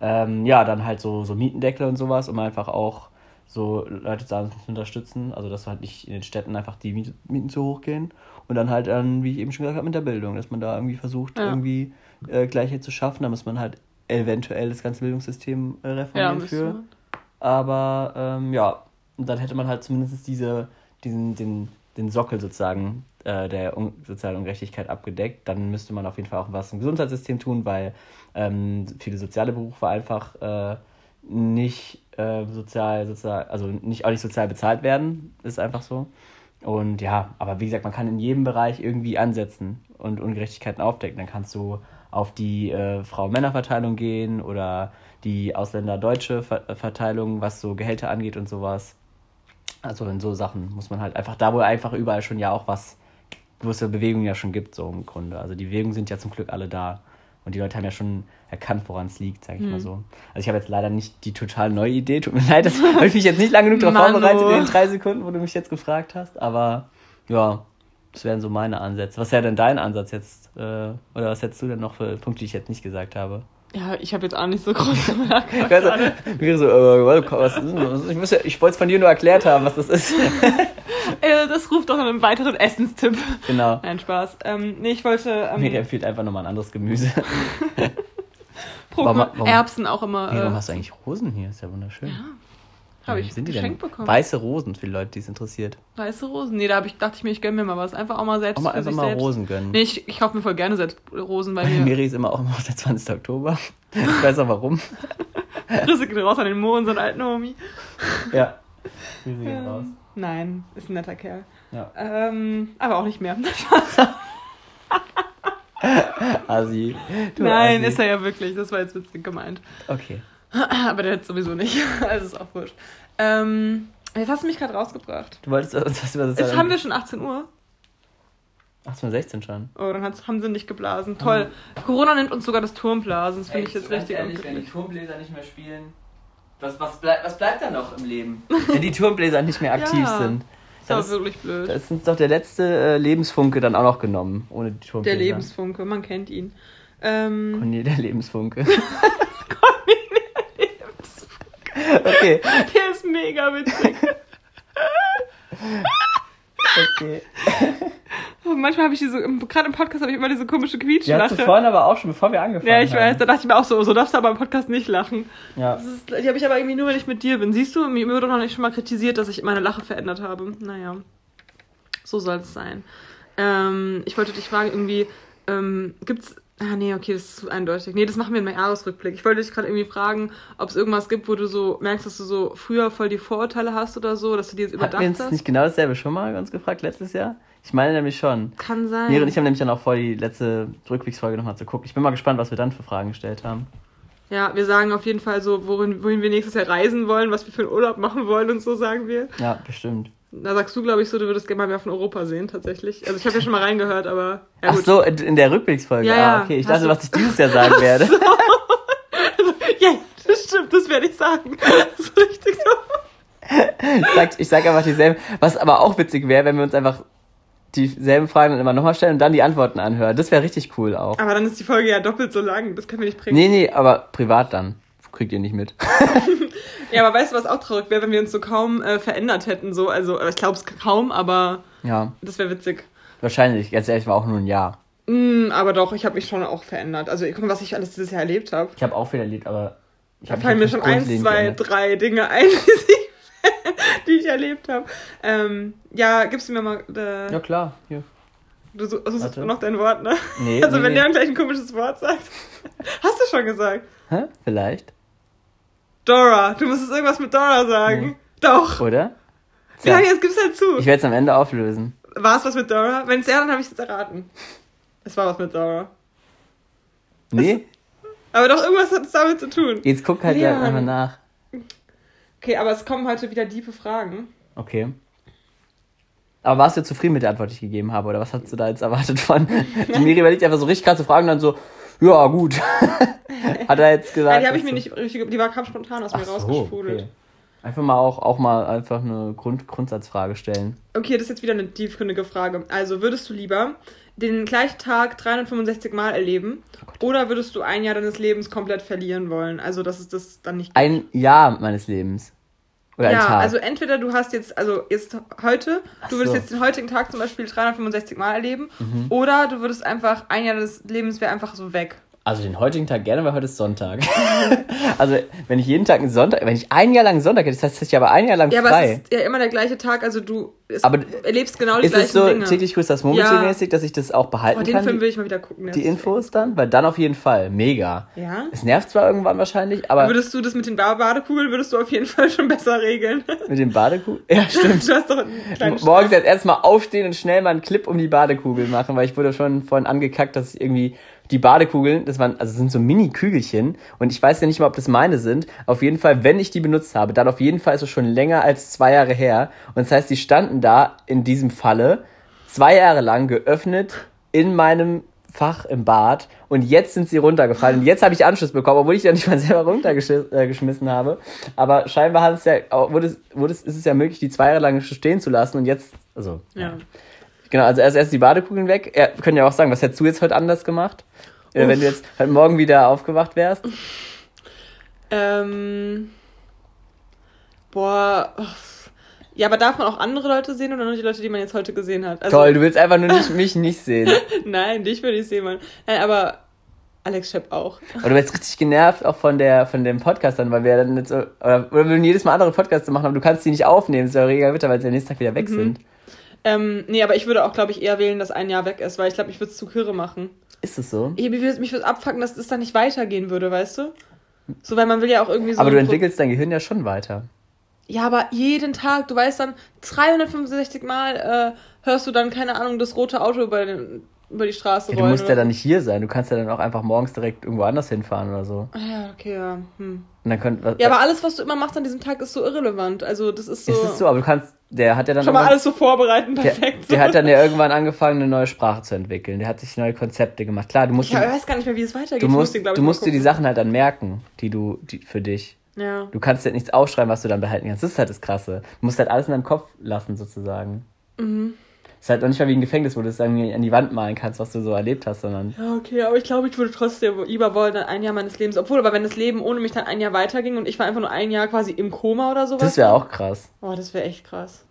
Ähm, ja, dann halt so, so Mietendeckel und sowas, um einfach auch so Leute zu unterstützen, also dass halt nicht in den Städten einfach die Miet- Mieten zu hoch gehen und dann halt, dann, wie ich eben schon gesagt habe, mit der Bildung, dass man da irgendwie versucht, Ja. irgendwie äh, Gleichheit zu schaffen, da muss man halt eventuell das ganze Bildungssystem äh, Ja, reformieren müsste für. Aber ähm, ja, dann hätte man halt zumindest diese, diesen, den, den Sockel sozusagen äh, der Un sozialen Ungerechtigkeit abgedeckt. Dann müsste man auf jeden Fall auch was im Gesundheitssystem tun, weil ähm, viele soziale Berufe einfach äh, nicht äh, sozial, sozial, also nicht auch nicht sozial bezahlt werden. Ist einfach so. Und ja, aber wie gesagt, man kann in jedem Bereich irgendwie ansetzen und Ungerechtigkeiten aufdecken. Dann kannst du auf die äh, Frau-Männer-Verteilung gehen oder die Ausländer-Deutsche Ver Verteilung, was so Gehälter angeht und sowas. Also in so Sachen muss man halt einfach, da wo einfach überall schon ja auch was, wo es ja Bewegungen ja schon gibt, so im Grunde. Also die Bewegungen sind ja zum Glück alle da. Und die Leute haben ja schon erkannt, woran es liegt, sage ich Hm. mal so. Also ich habe jetzt leider nicht die total neue Idee. Tut mir leid, das habe ich mich jetzt nicht lange genug darauf vorbereitet in den drei Sekunden, wo du mich jetzt gefragt hast. Aber ja, das wären so meine Ansätze. Was wäre denn dein Ansatz jetzt? Äh, oder was hättest du denn noch für Punkte, die ich jetzt nicht gesagt habe? Ja, ich habe jetzt auch nicht so groß gemerkt. Mir so, äh, was ist denn ich, muss ja, ich wollte es von dir nur erklärt haben, was das ist. Äh, das ruft doch einen weiteren Essenstipp. Genau. Nein, Spaß. Ähm, nee, ich wollte ähm, Mir empfiehlt einfach nochmal ein anderes Gemüse. Warum- warum- Erbsen auch immer. Hey, warum Äh, hast du eigentlich Rosen hier? Ist ja wunderschön. habe Wie ich sind die geschenkt denn? bekommen. Weiße Rosen für die Leute, die es interessiert. Weiße Rosen. Nee, da ich, dachte ich mir, ich gönne mir mal was. Einfach auch mal selbst Auch mal für einfach sich mal selbst. Rosen gönnen. Nee, ich, ich kaufe mir voll gerne selbst Rosen, weil mir Miri ist immer auch immer auf der 20. Oktober. Ich weiß auch warum. Grüße gehen raus an den Mo, unseren alten Homie. Ja. Grüße gehen raus. Nein, ist ein netter Kerl. Ja. Ähm, aber auch nicht mehr. Asi. Du Nein, Asi. ist er ja wirklich. Das war jetzt witzig gemeint. Okay. Aber der hat sowieso nicht. Also ist auch wurscht. Ähm, jetzt hast du mich gerade rausgebracht. Du wolltest uns was über das Jetzt haben wir schon 18 Uhr. 1816 schon. Oh, dann haben sie nicht geblasen. Toll. Corona nimmt uns sogar das Turmblasen. Das finde ich jetzt richtig unglücklich. Turmbläser nicht mehr spielen, was, was, bleib, was bleibt dann noch im Leben? Wenn die Turmbläser nicht mehr aktiv Ja. sind. Das Das, ist wirklich blöd. da ist uns doch der letzte äh, Lebensfunke dann auch noch genommen, ohne die Der Turmbläser. Lebensfunke, man kennt ihn. Ähm, Cornelia, der Lebensfunke. okay, der ist mega witzig. okay. Oh, Manchmal habe ich diese, gerade im Podcast habe ich immer diese komische Die hast du Quietschlache. vorhin aber auch schon, bevor wir angefangen Ja, ich haben. weiß, da dachte ich mir auch so, so darfst du aber im Podcast nicht lachen. Ja. Das ist, die habe ich aber irgendwie nur, wenn ich mit dir bin. Siehst du, mir wurde noch nicht schon mal kritisiert, dass ich meine Lache verändert habe. Naja, so soll es sein. Ähm, ich wollte dich fragen, irgendwie, ähm, gibt's. Ah, nee, okay, das ist zu eindeutig. Nee, das machen wir in meinem Jahresrückblick. Ich wollte dich gerade irgendwie fragen, ob es irgendwas gibt, wo du so merkst, dass du so früher voll die Vorurteile hast oder so, dass du dir jetzt Hatten überdacht wir uns hast. nicht genau dasselbe schon mal uns gefragt letztes Jahr? Ich meine nämlich schon. Kann sein. Miri und ich haben nämlich dann auch vor, die letzte Rückblicksfolge nochmal zu gucken. Ich bin mal gespannt, was wir dann für Fragen gestellt haben. Ja, wir sagen auf jeden Fall so, wohin, wohin wir nächstes Jahr reisen wollen, was wir für einen Urlaub machen wollen und so sagen wir. Ja, bestimmt. Da sagst du, glaube ich, so, du würdest gerne mal mehr von Europa sehen, tatsächlich. Also ich habe ja schon mal reingehört, aber ja Ach gut. so, in der Rückblicksfolge. Ja, ah, ja. okay. Ich dachte, was ich dieses Jahr sagen werde. Ja, das stimmt, das werde ich sagen. Das ist richtig so. Ich sag, ich sag einfach dieselben. Was aber auch witzig wäre, wenn wir uns einfach dieselben Fragen dann immer nochmal stellen und dann die Antworten anhören. Das wäre richtig cool auch. Aber dann ist die Folge ja doppelt so lang, das können wir nicht bringen. Nee, nee, aber privat dann. Kriegt ihr nicht mit. Ja, aber weißt du, was auch traurig wäre, wenn wir uns so kaum äh, verändert hätten, so, also, ich glaube es kaum, aber Ja, das wäre witzig. wahrscheinlich. Ganz ehrlich, war auch nur ein Jahr. Mm, aber doch, ich habe mich schon auch verändert. Also, guck mal, was ich alles dieses Jahr erlebt habe. Ich habe auch viel erlebt, aber ich Da habe fallen mir schon eins, zwei, drei Dinge ein, die ich, die ich erlebt habe. Ähm, ja, gibst du mir mal. Äh, Ja, klar. Hier. Du suchst Warte. noch dein Wort, ne? Nee, Also nee, wenn nee. der gleich ein komisches Wort sagt. Hast du schon gesagt? Hä? Vielleicht. Dora. Du musstest irgendwas mit Dora sagen. Nee. Doch. Oder? Ja, Tja, jetzt gib's halt zu. ich werde es am Ende auflösen. War es was mit Dora? Wenn es ja, dann habe ich es jetzt erraten. Es war was mit Dora. Nee? Aber doch irgendwas hat es damit zu tun. Jetzt guck halt ja einfach nach. Okay, aber es kommen heute wieder diepe Fragen. Okay. Aber warst du zufrieden mit der Antwort, die ich gegeben habe? Oder was hast du da jetzt erwartet von? Die Miri überlegt einfach so richtig krasse Fragen und dann so, ja, gut. Hat er jetzt gesagt. Die habe ich mir nicht richtig. Die war kam spontan aus mir so, rausgesprudelt. okay. Einfach mal auch, auch mal einfach eine Grund, Grundsatzfrage stellen. Okay, das ist jetzt wieder eine tiefgründige Frage. Also, würdest du lieber den gleichen Tag 365 Mal erleben oder würdest du ein Jahr deines Lebens komplett verlieren wollen? Also, dass es das dann nicht gibt. Ein Jahr meines Lebens. Oder ja, also entweder du hast jetzt, also jetzt heute, Ach du würdest so. jetzt den heutigen Tag zum Beispiel 365 Mal erleben Mhm. oder du würdest einfach, ein Jahr des Lebens wäre einfach so weg. Also den heutigen Tag gerne, weil heute ist Sonntag. also wenn ich jeden Tag einen Sonntag, wenn ich ein Jahr lang Sonntag hätte, das heißt, ich aber ein Jahr lang Ja, aber es frei. ist ja immer der gleiche Tag, also du es, Aber erlebst genau die Ist gleichen es so Dinge. täglich grüßt das Murmeltier-mäßig, dass ich das auch behalten oh, den kann? Film die- will ich mal wieder gucken. der die ist- Infos dann? Weil dann auf jeden Fall. Mega. Ja? Es nervt zwar irgendwann wahrscheinlich, aber Würdest du das mit den Ba- Badekugeln, würdest du auf jeden Fall schon besser regeln. mit dem Badekugel. Ja, stimmt. Du hast doch einen kleinen Morgens jetzt erstmal aufstehen und schnell mal einen Clip um die Badekugel machen, weil ich wurde schon vorhin angekackt, dass ich irgendwie die Badekugeln, das waren, also sind so Mini-Kügelchen und ich weiß ja nicht mal, ob das meine sind. Auf jeden Fall, wenn ich die benutzt habe, dann auf jeden Fall ist es schon länger als zwei Jahre her. Und das heißt, die standen da in diesem Falle zwei Jahre lang geöffnet in meinem Fach im Bad und jetzt sind sie runtergefallen und jetzt habe ich Anschluss bekommen, obwohl ich ja nicht mal selber runtergeschmissen habe. Aber scheinbar hat es ja, wurde wurde es, ist es ja möglich, die zwei Jahre lang stehen zu lassen und jetzt, also Ja. Genau, also erst erst die Badekugeln weg. Ja, können ja auch sagen, was hättest du jetzt heute anders gemacht? Äh, wenn du jetzt heute Morgen wieder aufgewacht wärst? Ähm, boah, uff. Ja, aber darf man auch andere Leute sehen oder nur die Leute, die man jetzt heute gesehen hat? Also, Toll, du willst einfach nur nicht, mich nicht sehen. Nein, dich würde ich sehen, Mann. Nein, aber Alex Schepp auch. Aber du bist richtig genervt auch von der von dem Podcast dann, weil wir dann jetzt so, oder, oder wir würden jedes Mal andere Podcasts machen, aber du kannst die nicht aufnehmen. Das ist ja reger Witter, weil sie am nächsten Tag wieder weg Mhm. sind. Ähm, nee, aber ich würde auch, glaube ich, eher wählen, dass ein Jahr weg ist, weil ich glaube, ich würde es zu kirre machen. Ist es so? Ich, mich würde mich würd's abfacken, dass es dann nicht weitergehen würde, weißt du? So, weil man will ja auch irgendwie so. aber du ein Pro- entwickelst dein Gehirn ja schon weiter. Ja, aber jeden Tag, du weißt dann, 365 Mal äh, hörst du dann, keine Ahnung, das rote Auto über, den, über die Straße Ja, du musst ja dann nicht hier sein. Du kannst ja dann auch einfach morgens direkt irgendwo anders hinfahren oder so. so. Ah Ja, okay, ja. Hm. Und dann könnt, Ja, aber alles, was du immer machst an diesem Tag, ist so irrelevant. Also, das ist so. ist es so, aber du kannst, der hat ja dann Schon mal irgendwann- alles so vorbereiten, der, perfekt. der hat dann ja irgendwann angefangen, eine neue Sprache zu entwickeln. Der hat sich neue Konzepte gemacht. Klar, du musst, ich die, weiß gar nicht mehr, wie es weitergeht. du Ich muss musst, den, du musst dir die. Sachen halt dann merken, die du, die für dich. Ja. Du kannst ja nichts aufschreiben, was du dann behalten kannst. Das ist halt das Krasse. Du musst halt alles in deinem Kopf lassen, sozusagen. Mhm. Ist halt noch nicht mal wie ein Gefängnis, wo du es irgendwie an die Wand malen kannst, was du so erlebt hast, sondern. Ja, okay, aber ich glaube, ich würde trotzdem lieber wollen, dann ein Jahr meines Lebens. Obwohl, aber wenn das Leben ohne mich dann ein Jahr weiterging und ich war einfach nur ein Jahr quasi im Koma oder sowas. Das wäre auch krass. Oh, das wäre echt krass.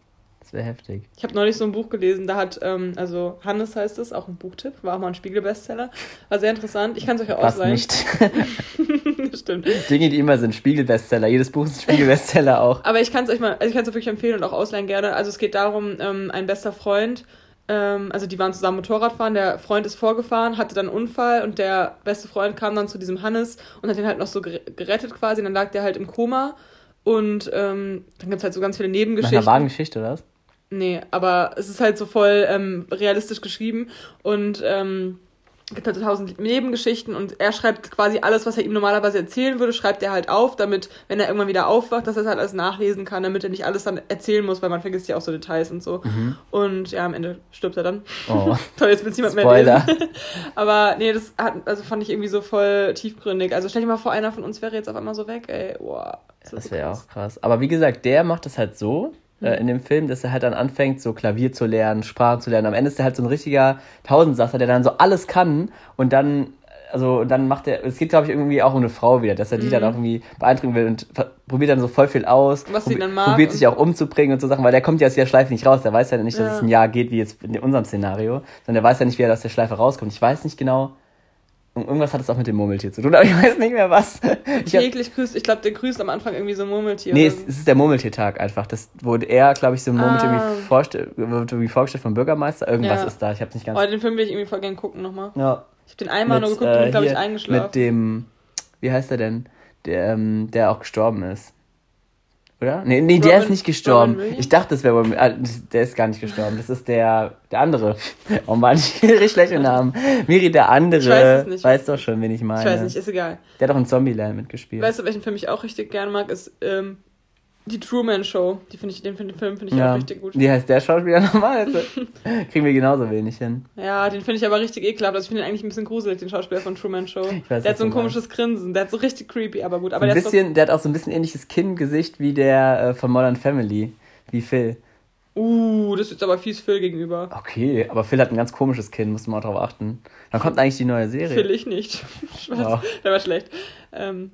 Das wäre heftig. Ich habe neulich so ein Buch gelesen, da hat, ähm, also Hannes heißt es, auch ein Buchtipp, war auch mal ein Spiegel-Bestseller. War sehr interessant. Ich kann es euch ja ausleihen. nicht. Stimmt. Dinge, die immer sind. Spiegel-Bestseller. Jedes Buch ist ein Spiegel-Bestseller auch. Aber ich kann es euch mal, also ich kann es wirklich empfehlen und auch ausleihen gerne. Also es geht darum, ähm, ein bester Freund, ähm, also die waren zusammen Motorradfahren, der Freund ist vorgefahren, hatte dann einen Unfall und der beste Freund kam dann zu diesem Hannes und hat ihn halt noch so ger- gerettet quasi. Und dann lag der halt im Koma und ähm, dann gibt es halt so ganz viele Nach einer Nebengeschichten. wahren Geschichte, oder was? Nee, aber es ist halt so voll ähm, realistisch geschrieben und ähm, gibt halt so tausend Nebengeschichten und er schreibt quasi alles, was er ihm normalerweise erzählen würde, schreibt er halt auf, damit, wenn er irgendwann wieder aufwacht, dass er es halt alles nachlesen kann, damit er nicht alles dann erzählen muss, weil man vergisst ja auch so Details und so. Und ja, am Ende stirbt er dann. Oh. Toll, jetzt will es niemand mehr Spoiler. lesen. Aber nee, das hat, also fand ich irgendwie so voll tiefgründig. Also stell dir mal vor, einer von uns wäre jetzt auf einmal so weg, ey. Boah. Das wäre auch krass. Aber wie gesagt, der macht das halt so Mhm. Äh, in dem Film, dass er halt dann anfängt, so Klavier zu lernen, Sprachen zu lernen. Am Ende ist er halt so ein richtiger Tausendsasser, der dann so alles kann und dann, also dann macht er, es geht glaube ich irgendwie auch um eine Frau wieder, dass er die dann auch irgendwie beeindrucken will und probiert dann so voll viel aus. Mhm. Was sie dann mag Probiert und sich auch umzubringen und so Sachen, weil der kommt ja aus der Schleife nicht raus. Der weiß ja nicht, dass Ja. es ein Jahr geht, wie jetzt in unserem Szenario, sondern der weiß ja nicht, wie er aus der Schleife rauskommt. Ich weiß nicht genau. Und irgendwas hat es auch mit dem Murmeltier zu tun, aber ich weiß nicht mehr was. Ich Täglich grüßt, ich glaube, der grüßt am Anfang irgendwie so ein Murmeltier. Nee, es, es ist der Murmeltiertag einfach. Das wurde er, glaube ich, so ein Murmeltier Ah. irgendwie, vorgestellt vom Bürgermeister. Irgendwas Ja. ist da, ich habe nicht ganz. Oh, den Film will ich irgendwie voll gern gucken nochmal. ja, Ich habe den einmal nur geguckt und bin, glaube ich, eingeschlafen. äh, Mit dem, wie heißt er denn? Der, ähm, der auch gestorben ist. Oder? Nee, nee, der ist nicht gestorben. Ich dachte, das wäre Robin, ah, der ist gar nicht gestorben. Das ist der, der andere. Oh Mann, ich richtig schlechte Namen. Miri, der andere. Ich weiß es nicht. Weiß doch schon, wen ich meine. ich weiß nicht, ist egal. Der hat doch in Zombieland mitgespielt. Weißt du, welchen Film ich auch richtig gerne mag, ist ähm, die Truman Show. Die finde ich, den Film finde ich ja. auch richtig gut. Wie heißt der Schauspieler nochmal? Also, kriegen wir genauso wenig hin. Ja, den finde ich aber richtig ekelhaft. Also ich finde ihn eigentlich ein bisschen gruselig, den Schauspieler von Truman Show. weiß, der hat so ein du komisches Grinsen. Der hat so richtig creepy, aber gut. So Aber ein der bisschen, der hat auch so ein bisschen ähnliches Kinngesicht wie der äh, von Modern Family, wie Phil. Uh, das ist aber fies Phil gegenüber. Okay, aber Phil hat ein ganz komisches Kinn, muss man auch drauf achten. Wann kommt eigentlich die neue Serie? Phil ich nicht. Spaß. Ja. Der war schlecht. Ähm,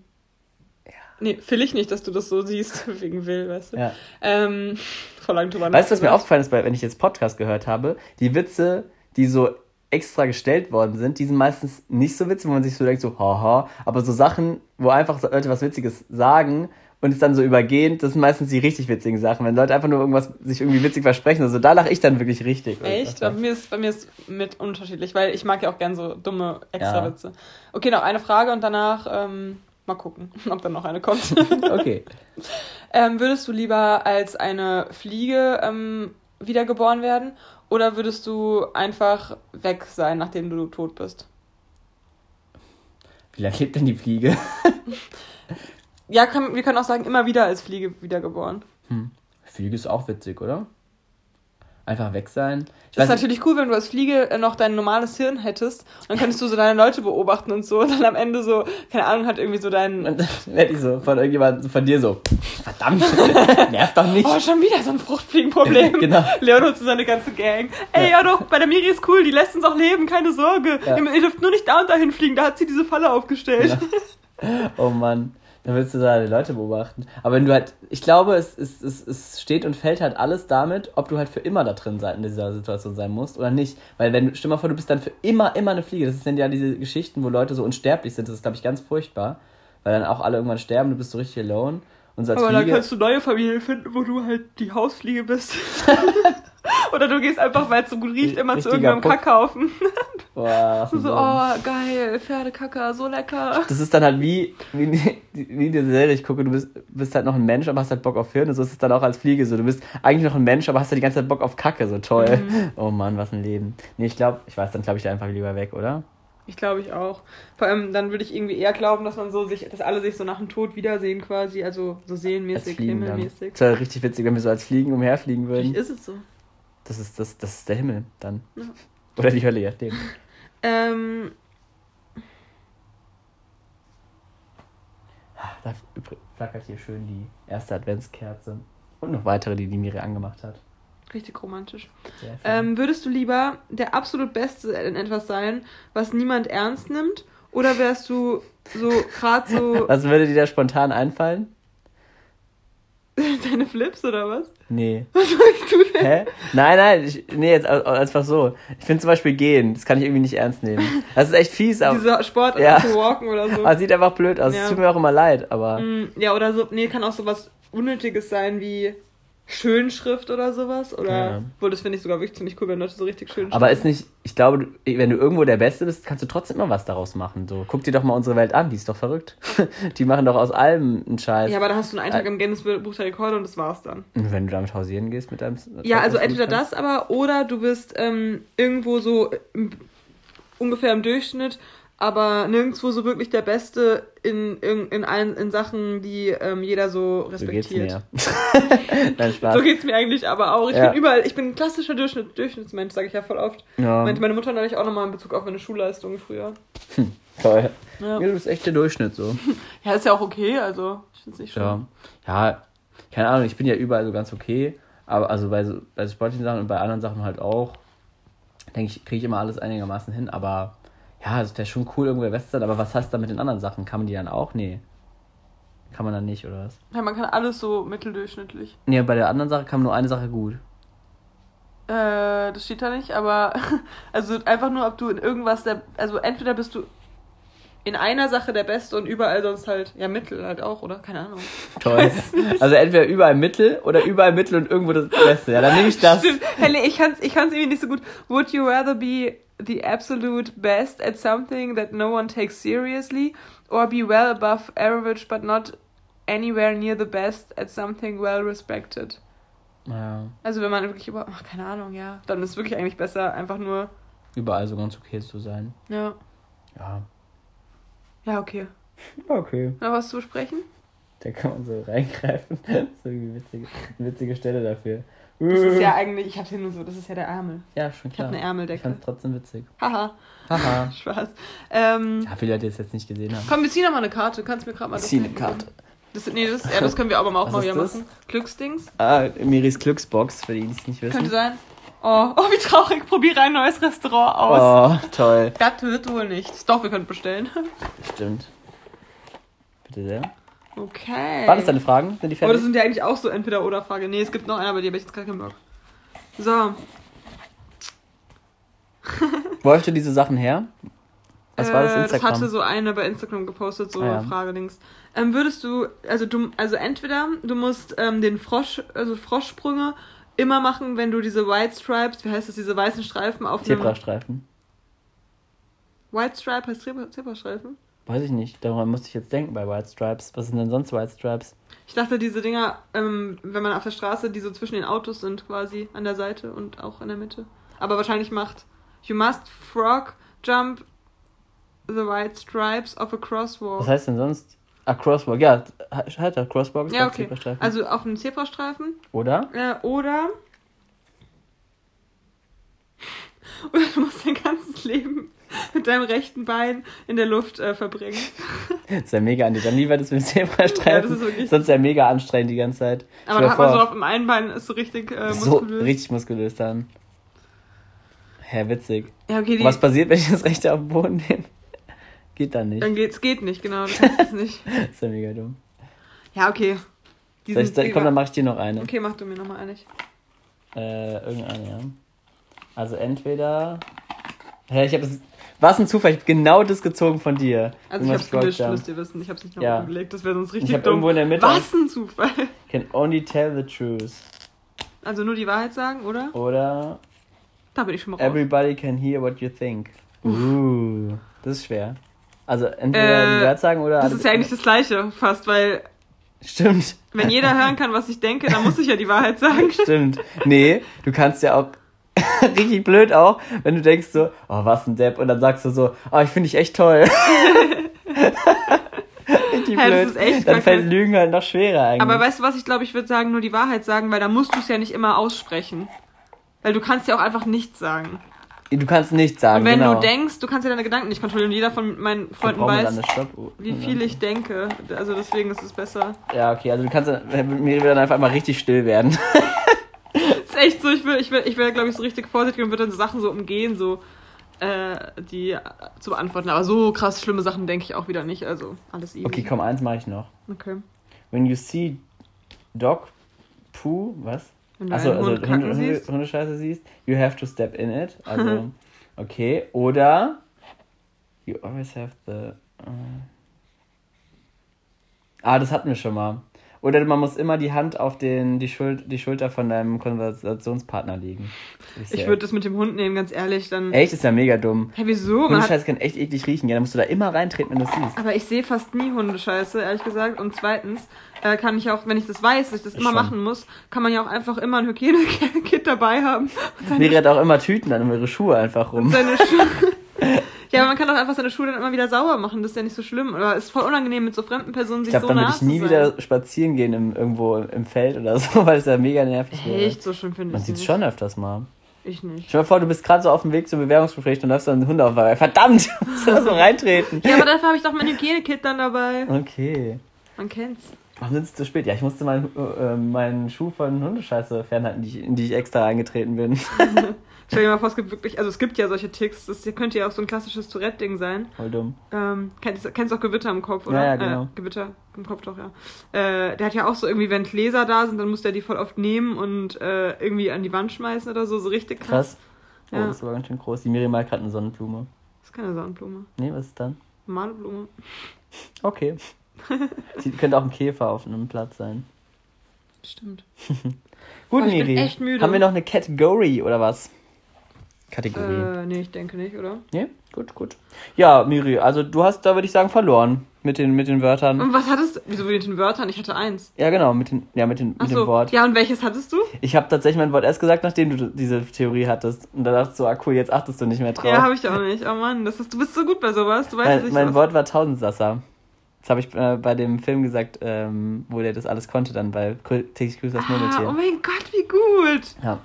Nee, Phil ich nicht, dass du das so siehst, wegen Will, weißt du. Ja. Ähm, vor langem drüber Weißt du, was mir aufgefallen ist, wenn ich jetzt Podcast gehört habe? Die Witze, die so extra gestellt worden sind, die sind meistens nicht so witzig, wo man sich so denkt, so, haha, aber so Sachen, wo einfach Leute was Witziges sagen und es dann so übergehen, das sind meistens die richtig witzigen Sachen. Wenn Leute einfach nur irgendwas sich irgendwie witzig versprechen, also da lache ich dann wirklich richtig. Echt? Bei mir, ist, bei mir ist mit unterschiedlich, weil ich mag ja auch gern so dumme Extrawitze. Okay, noch eine Frage und danach ähm, mal gucken, ob dann noch eine kommt. Okay. ähm, würdest du lieber als eine Fliege ähm, wiedergeboren werden oder würdest du einfach weg sein, nachdem du tot bist? Wie lange lebt denn die Fliege? Ja, kann, wir können auch sagen, immer wieder als Fliege wiedergeboren. Fliege ist auch witzig, oder? Einfach weg sein. Ich Das ist natürlich cool, wenn du als Fliege äh, noch dein normales Hirn hättest. Dann könntest du so deine Leute beobachten und so. Und dann am Ende so, keine Ahnung, hat irgendwie so dein. und dann werde ich so von irgendjemandem, von dir so, verdammt, nervt doch nicht. Oh, schon wieder so ein Fruchtfliegenproblem. Genau. Leon und so seine ganze Gang. Ey, ja. doch, bei der Miri ist cool, die lässt uns auch leben, keine Sorge. Ja. Ihr, ihr dürft nur nicht da und dahin fliegen, da hat sie diese Falle aufgestellt. Oh Mann. Dann willst du da die Leute beobachten. Aber wenn du halt, ich glaube, es, es, es, es steht und fällt halt alles damit, ob du halt für immer da drin sein, in dieser Situation sein musst oder nicht. Weil wenn, stell mal vor, du bist dann für immer, immer eine Fliege. Das sind ja diese Geschichten, wo Leute so unsterblich sind. Das ist, glaube ich, ganz furchtbar. Weil dann auch alle irgendwann sterben, du bist so richtig alone. Und so als Aber dann Fliege, kannst du neue Familien finden, wo du halt die Hausfliege bist. Oder du gehst einfach, weil es so gut riecht, immer zu Richtiger irgendeinem Puck. Kackhaufen. boah, So, oh, geil, Pferdekacker, so lecker. Das ist dann halt wie, wie, wie diese Serie, ich gucke, du bist, bist halt noch ein Mensch, aber hast halt Bock auf Hirn. Und so ist es dann auch als Fliege so. Du bist eigentlich noch ein Mensch, aber hast halt die ganze Zeit Bock auf Kacke. So toll. Oh Mann, was ein Leben. Nee, ich glaube, ich weiß, dann glaube ich da einfach lieber weg, oder? Ich glaube ich auch. Vor allem, dann würde ich irgendwie eher glauben, dass man so sich, dass alle sich so nach dem Tod wiedersehen quasi, also so seelenmäßig, himmelmäßig. Das wäre richtig witzig, wenn wir so als Fliegen umherfliegen Vielleicht würden. ist es so. Das ist, das, das ist der Himmel dann. Ja. Oder die Hölle, je nachdem. Ähm, Da übr- flackert hier schön die erste Adventskerze. Und noch weitere, die die Miri angemacht hat. richtig romantisch. Ähm, würdest du lieber der absolut Beste in etwas sein, was niemand ernst nimmt? Oder wärst du so gerade so Was würde dir da spontan einfallen? deine Flips oder was? Nee. Was sagst du denn? Hä? Nein, nein, ich, nee, jetzt einfach so. Ich finde zum Beispiel gehen, das kann ich irgendwie nicht ernst nehmen. Das ist echt fies, aber Diese Sport Ja. zu walken oder so. aber sieht einfach blöd aus. Ja. Es tut mir auch immer leid, aber Mm, Ja, oder so, nee, kann auch sowas Unnötiges sein wie Schönschrift oder sowas. Oder, Ja. wohl, das finde ich sogar wirklich ziemlich cool, wenn Leute so richtig schön aber schreiben. ist nicht, ich glaube, wenn du irgendwo der Beste bist, kannst du trotzdem immer was daraus machen. So, guck dir doch mal unsere Welt an, die ist doch verrückt. die machen doch aus allem einen Scheiß. Ja, aber da hast du einen Eintrag Äh. im Guinness Buch der Rekorde und das war's dann. Wenn du damit hausieren gehst mit deinem Ja, also entweder das aber oder du bist ähm, irgendwo so im, ungefähr im Durchschnitt, aber nirgendwo so wirklich der Beste in, in, in allen in Sachen, die ähm, jeder so So geht's respektiert. mir. Nein, Spaß. So geht's mir eigentlich aber auch. Ich Ja. bin überall, ich bin ein klassischer Durchschnitt, Durchschnittsmensch, sage ich ja voll oft. ja, Meinte meine Mutter neulich auch nochmal in Bezug auf meine Schulleistung früher. toll. Ja. Ja, du bist echt der Durchschnitt so. ja, ist ja auch okay, also ich find's nicht schlimm. Ja. ja, keine Ahnung, ich bin ja überall so ganz okay, aber also bei, so, bei sportlichen Sachen und bei anderen Sachen halt auch, denke ich, kriege ich immer alles einigermaßen hin, aber ja, es wäre schon cool, irgendwo der Beste sein, aber was heißt da mit den anderen Sachen? Kann man die dann auch? Nee. Kann man dann nicht, oder was? Ja, man kann alles so mitteldurchschnittlich. Nee, bei der anderen Sache kam nur eine Sache gut. Äh, das steht da nicht, aber also einfach nur, ob du in irgendwas der, also entweder bist du in einer Sache der Beste und überall sonst halt, ja, Mittel halt auch, oder? Keine Ahnung. Toll. Also entweder überall Mittel oder überall Mittel und irgendwo das Beste. Ja, dann nehme ich das. Stimmt. Helle, ich kann's, ich kann's irgendwie nicht so gut. Would you rather be the absolute best at something that no one takes seriously or be well above average but not anywhere near the best at something well respected? Ja, Also wenn man wirklich über, ach, keine Ahnung, ja, dann ist es wirklich eigentlich besser, einfach nur, überall so ganz okay zu sein. ja, Ja. ja, okay. Okay. Noch was zu besprechen? Da kann man so reingreifen. Das ist irgendwie witzige, eine witzige Stelle dafür. Das ist ja eigentlich, ich hab's hier nur so, das ist ja der Ärmel. Ja, schon Ich klar. hab eine Ich Ärmeldecke. fand's trotzdem witzig. Haha, Haha. Spaß. Ähm, Ja, viele Leute, die es jetzt nicht gesehen haben. komm, wir ziehen noch mal eine Karte. Kannst du mir gerade mal das Zieh eine? Karte. Das, nee, das, ja, das können wir aber auch Was mal wieder das? machen. Glücksdings. Ah, Miris Glücksbox, für die, die es nicht Könnte wissen. sein. Oh, oh, wie traurig. Probiere ein neues Restaurant aus. Oh, toll. Das wird wohl nichts. Doch, wir können bestellen. Stimmt. Bitte sehr. Okay. Waren das deine Fragen? Sind die Aber das fertig? sind ja eigentlich auch so Entweder-Oder-Frage. Nee, es gibt noch eine, aber die habe ich jetzt gar keinen Bock. So. Wo hast du diese Sachen her? Was war das Äh, Instagram? Das hatte so eine bei Instagram gepostet, so Ah, ja. Frage-Dings. Ähm, würdest du, also du, also entweder du musst ähm, den Frosch, also Froschsprünge immer machen, wenn du diese White Stripes, wie heißt das, diese weißen Streifen auf. Zebrastreifen. White Stripe heißt Zebra, Zebrastreifen? Weiß ich nicht. Daran musste ich jetzt denken bei White Stripes. Was sind denn sonst White Stripes? Ich dachte, diese Dinger, ähm, wenn man auf der Straße, die so zwischen den Autos sind, quasi an der Seite und auch in der Mitte. Aber wahrscheinlich macht You must frog jump the white stripes of a crosswalk. Was heißt denn sonst? Ah, Crosswalk. Ja, halt der Crosswalk ist ja, okay. Zebrastreifen. Also auf einem Zebrastreifen. Oder? Äh, oder. Oder du musst dein ganzes Leben mit deinem rechten Bein in der Luft äh, verbringen. Das ist ja mega an Dann lieber das mit dem Zebrastreifen. Ja, das Sonst ja mega anstrengend die ganze Zeit. Aber da hat man so auf dem einen Bein ist so richtig äh, so muskulös. richtig muskulös dann. Hä, witzig. Ja, okay, die, was passiert, wenn ich das rechte auf den Boden nehme? Geht dann nicht. Dann geht's geht nicht, genau. Du kannst es nicht. ist ja mega dumm. Ja, okay. Die Soll ich, sind komm, dann mach ich dir noch eine. Okay, mach du mir nochmal eine. Äh, irgendeine, ja. Also entweder. Hä, ich habe es. Was ein Zufall, ich hab genau das gezogen von dir. Also ich hab's Rockdown. müsst ihr wissen. Ich hab's nicht Ja. gelegt. Das wäre sonst Ich richtig hab dumm. irgendwo in der Mitte. Was ein Zufall. Can only tell the truth. Also nur die Wahrheit sagen, oder? Oder Da bin ich schon mal raus. everybody can hear what you think. Uh, das ist schwer. Also entweder Äh, die Wahrheit sagen oder. Das ist ja eigentlich das Gleiche fast, weil Stimmt. wenn jeder hören kann, was ich denke, dann muss ich ja die Wahrheit sagen. Stimmt. Nee, du kannst ja auch richtig blöd auch, wenn du denkst so, oh, was ein Depp, und dann sagst du so, oh, ich finde dich echt toll. richtig das blöd. echt dann fällt Lügen halt noch schwerer eigentlich. Aber weißt du was, ich glaube, ich würde sagen, nur die Wahrheit sagen, weil da musst du es ja nicht immer aussprechen. Weil du kannst ja auch einfach nichts sagen. du kannst nichts sagen, Und wenn genau. du denkst, du kannst ja deine Gedanken nicht kontrollieren. Und jeder von meinen Freunden weiß, Stoppuhr? wie viel ich denke. Also deswegen ist es besser. Ja, okay, also du kannst, mir wird dann einfach mal richtig still werden. ist echt so, ich will, ich will, ich will glaube ich, so richtig vorsichtig und würde dann so Sachen so umgehen, so äh, die zu beantworten. Aber so krass schlimme Sachen denke ich auch wieder nicht. Also alles easy. Okay, komm, eins mache ich noch. Okay. When you see dog poo, was? Wenn du Achso, also Hund Hunde, siehst. Hundescheiße siehst, you have to step in it. Also, okay. Oder you always have the. äh, Ah, das hatten wir schon mal. Oder man muss immer die Hand auf den, die, Schul die Schulter von deinem Konversationspartner legen. Ich ja- würde das mit dem Hund nehmen, ganz ehrlich. Dann. Echt, ist ja mega dumm. Hä, wieso? Man hat, Hundescheiße kann echt eklig riechen. Ja, da musst du da immer reintreten, wenn du es siehst. aber ich sehe fast nie Hundescheiße, ehrlich gesagt. Und zweitens äh, kann ich auch, wenn ich das weiß, dass ich das immer Schon. machen muss, kann man ja auch einfach immer ein Hygienekit dabei haben. Und Miri hat auch immer Tüten dann um ihre Schuhe einfach rum. seine Schuhe. ja, aber man kann doch einfach seine Schuhe dann immer wieder sauber machen. Das ist ja nicht so schlimm. Oder ist voll unangenehm, mit so fremden Personen Ich sich glaube, so dann nah würde ich nie wieder spazieren gehen im, irgendwo im Feld oder so, weil es ja mega nervig wäre. Echt, so schlimm finde Man ich sieht es schon öfters mal. Ich nicht. Stell dir vor, du bist gerade so auf dem Weg zum Bewerbungsgespräch und läufst dann einen Hund auf dabei. Verdammt! Musst du da so reintreten? Ja, aber dafür habe ich doch mein Hygienekit dann dabei. Okay. Man kennt's. Warum ist es zu spät? Ja, ich musste meinen, äh, meinen Schuh von Hundescheiße fernhalten, die ich, in die ich extra eingetreten bin. Stell dir mal vor, es gibt wirklich, also es gibt ja solche Ticks, das könnte ja auch so ein klassisches Tourette-Ding sein. Voll dumm. Ähm, kennst, kennst du auch Gewitter im Kopf, oder? Ja, ja, genau. Äh, Gewitter im Kopf doch, ja. Äh, der hat ja auch so irgendwie, wenn Gläser da sind, dann muss der die voll oft nehmen und äh, irgendwie an die Wand schmeißen oder so, so richtig krass. Krass. Oh, Ja. das war ganz schön groß. Die Miri malt gerade eine Sonnenblume. Das ist keine Sonnenblume. Nee, was ist dann? Normale Blume. Okay. Sie könnte auch ein Käfer auf einem Platz sein. Stimmt. Gut, ich bin Miri. echt müde. Haben wir noch eine Category oder was? Kategorie. Äh, nee, ich denke nicht, oder? Nee, gut, gut. Ja, Miri, also du hast da, würde ich sagen, verloren mit den, mit den Wörtern. Und was hattest du? Wieso mit den Wörtern? Ich hatte eins. Ja, genau, mit, den, ja, mit, den, mit Ach dem so. Wort. Ja, und welches hattest du? Ich habe tatsächlich mein Wort erst gesagt, nachdem du diese Theorie hattest. Und da dachte ich so, ah cool, jetzt achtest du nicht mehr drauf. Ja, habe ich auch nicht. Oh Mann, das ist, du bist so gut bei sowas. Du weißt mein nicht. mein was- Wort war Tausendsasser. Das habe ich äh, bei dem Film gesagt, ähm, wo der das alles konnte, dann bei täglich grüßt das Ah, oh Murmeltier. mein Gott, wie gut. Ja.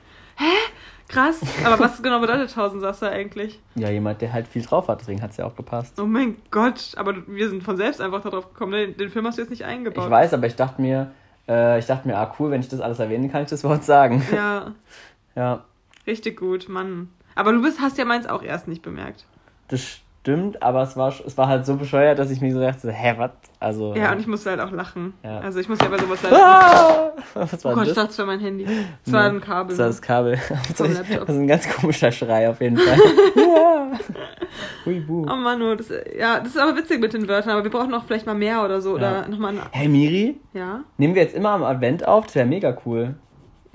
Krass. Aber was genau bedeutet Tausendsasser eigentlich? ja, jemand, der halt viel drauf hat, deswegen hat es ja auch gepasst. Oh mein Gott. Aber wir sind von selbst einfach darauf gekommen. Den, den Film hast du jetzt nicht eingebaut. Ich weiß, aber ich dachte mir, äh, ich dachte mir, ah cool, wenn ich das alles erwähne, kann ich das Wort sagen. Ja, Ja, richtig gut, Mann. Aber du bist, hast ja meins auch erst nicht bemerkt. das stimmt, aber es war, es war halt so bescheuert, dass ich mir so dachte, hä, was? Also. Ja, und ich musste halt auch lachen. Ja. Also ich muss ja bei sowas leider. Ah! Was Oh war Gott, ich das? dachte, es war mein Handy. Es war ein Kabel. Das war das Kabel. Das ist ein ganz komischer Schrei auf jeden Fall. ja. Hui, buh. Oh Mann, oh, das, ja, das ist aber witzig mit den Wörtern, aber wir brauchen noch vielleicht mal mehr oder so. Ja. Oder nochmal. Hey Miri, Ja? nehmen wir jetzt immer am Advent auf? Das wäre mega cool.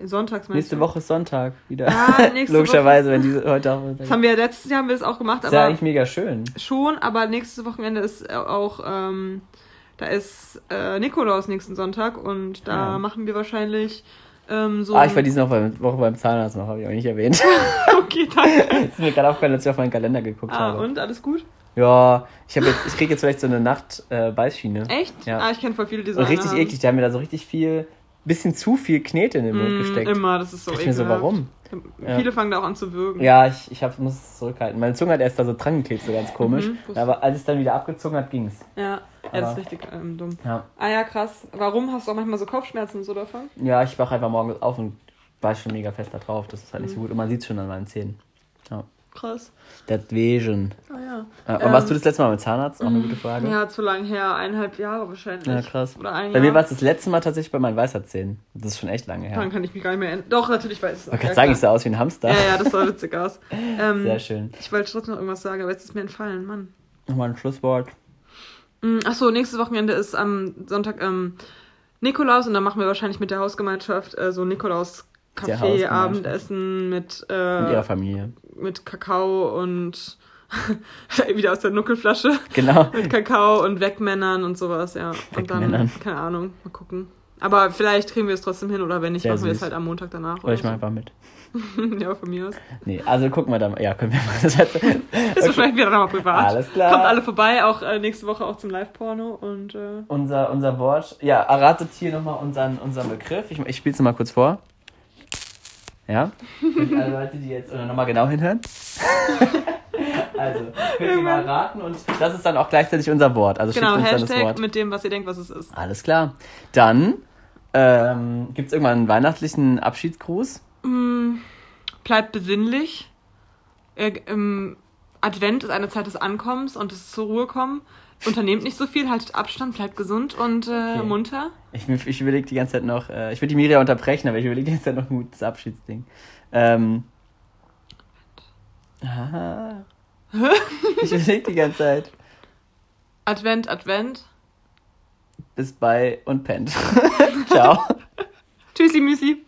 Sonntags Nächste du? Woche ist Sonntag wieder. Ah, nächste Logischerweise, wenn diese heute auch. Das haben wir letztes Jahr haben wir das auch gemacht, Das ist ja eigentlich mega schön. schon, aber nächstes Wochenende ist auch, ähm, da ist äh, Nikolaus nächsten Sonntag und da Ja. machen wir wahrscheinlich ähm, so. Ah, ich war diese Woche beim, Woche beim Zahnarzt noch, habe ich auch nicht erwähnt. okay, danke. ist mir gerade aufgefallen, als ich auf meinen Kalender geguckt Ah, habe. und alles gut? Ja, ich, hab jetzt, ich kriege jetzt vielleicht so eine Nacht-Beißschiene. Echt? Ja. Ah, ich kenne voll viele, die so richtig haben. eklig, die haben mir da so richtig viel, bisschen zu viel Knete in den Mund Mm, gesteckt. Immer, das ist so Ich mir so, warum? Ja. Viele fangen da auch an zu würgen. Ja, ich, ich hab, muss es zurückhalten. Meine Zunge hat erst da so dran geklebt, so ganz komisch. Mhm, aber als es dann wieder abgezogen hat, ging's. Ja, ja das ist richtig ähm, dumm. Ja, Ah ja, krass. Warum hast du auch manchmal so Kopfschmerzen und so davon? ja ich wach einfach morgens auf und war schon mega fest da drauf. Das ist halt nicht so Mhm. gut. Und man sieht schon an meinen Zähnen. Ja. Krass. Deswegen. Ah ja. Ja, und Ähm, warst du das letzte Mal mit Zahnarzt? Auch eine gute Frage. Ja, zu lang her, eineinhalb Jahre wahrscheinlich. Ja, krass. Oder ein Bei Jahr. mir war es das letzte Mal tatsächlich bei meinen Weisheitszähnen. Das ist schon echt lange her. Dann kann ich mich gar nicht mehr erinnern. Doch, natürlich weiß ich es. Ich kann sagen, ich sah aus wie ein Hamster. Ja, ja, das sah witzig aus. Ähm, Sehr schön. Ich wollte trotzdem noch irgendwas sagen, aber jetzt ist mir entfallen, Mann. Nochmal ein Schlusswort. Mm, Achso, nächstes Wochenende ist am Sonntag ähm, Nikolaus und dann machen wir wahrscheinlich mit der Hausgemeinschaft äh, so Nikolaus Kaffee. Abendessen mit, Mit ihrer äh, Familie. mit Kakao und wieder aus der Nuckelflasche. Genau. Mit Kakao und Wegmännern und sowas, ja. Und dann, keine Ahnung, mal gucken. Aber vielleicht kriegen wir es trotzdem hin oder wenn nicht, Sehr machen wir es süß. halt am Montag danach. Oder ich so. mach einfach mit. ja, von mir aus. Nee, also gucken wir dann. Ja, können wir mal. Das heißt, Das ist vielleicht wieder nochmal privat. Alles klar. Kommt alle vorbei, auch äh, nächste Woche auch zum Live-Porno und äh, unser, unser Wort. Ja, erratet hier nochmal unseren, unseren Begriff. Ich, ich spiele es mal kurz vor. Ja? Für alle Leute, die jetzt oder nochmal genau hinhören. also, könnt ihr mal raten und das ist dann auch gleichzeitig unser Wort. Also genau, schickt uns dann das Hashtag Wort. mit dem, was ihr denkt, was es ist. Alles klar. Dann ähm, gibt es irgendwann einen weihnachtlichen Abschiedsgruß. Mm, bleibt besinnlich. Äh, im Advent ist eine Zeit des Ankommens und des zur Ruhe kommen. Unternehmt nicht so viel, haltet Abstand, bleibt gesund und äh, Okay. munter. Ich, ich überlege die ganze Zeit noch, äh, ich will die Miriam unterbrechen, aber ich überlege die ganze Zeit noch ein gutes Abschiedsding. Ähm. Aha. ich überlege die ganze Zeit. Advent, Advent. Bis bei und pennt. Ciao. Tschüssi, Müsi.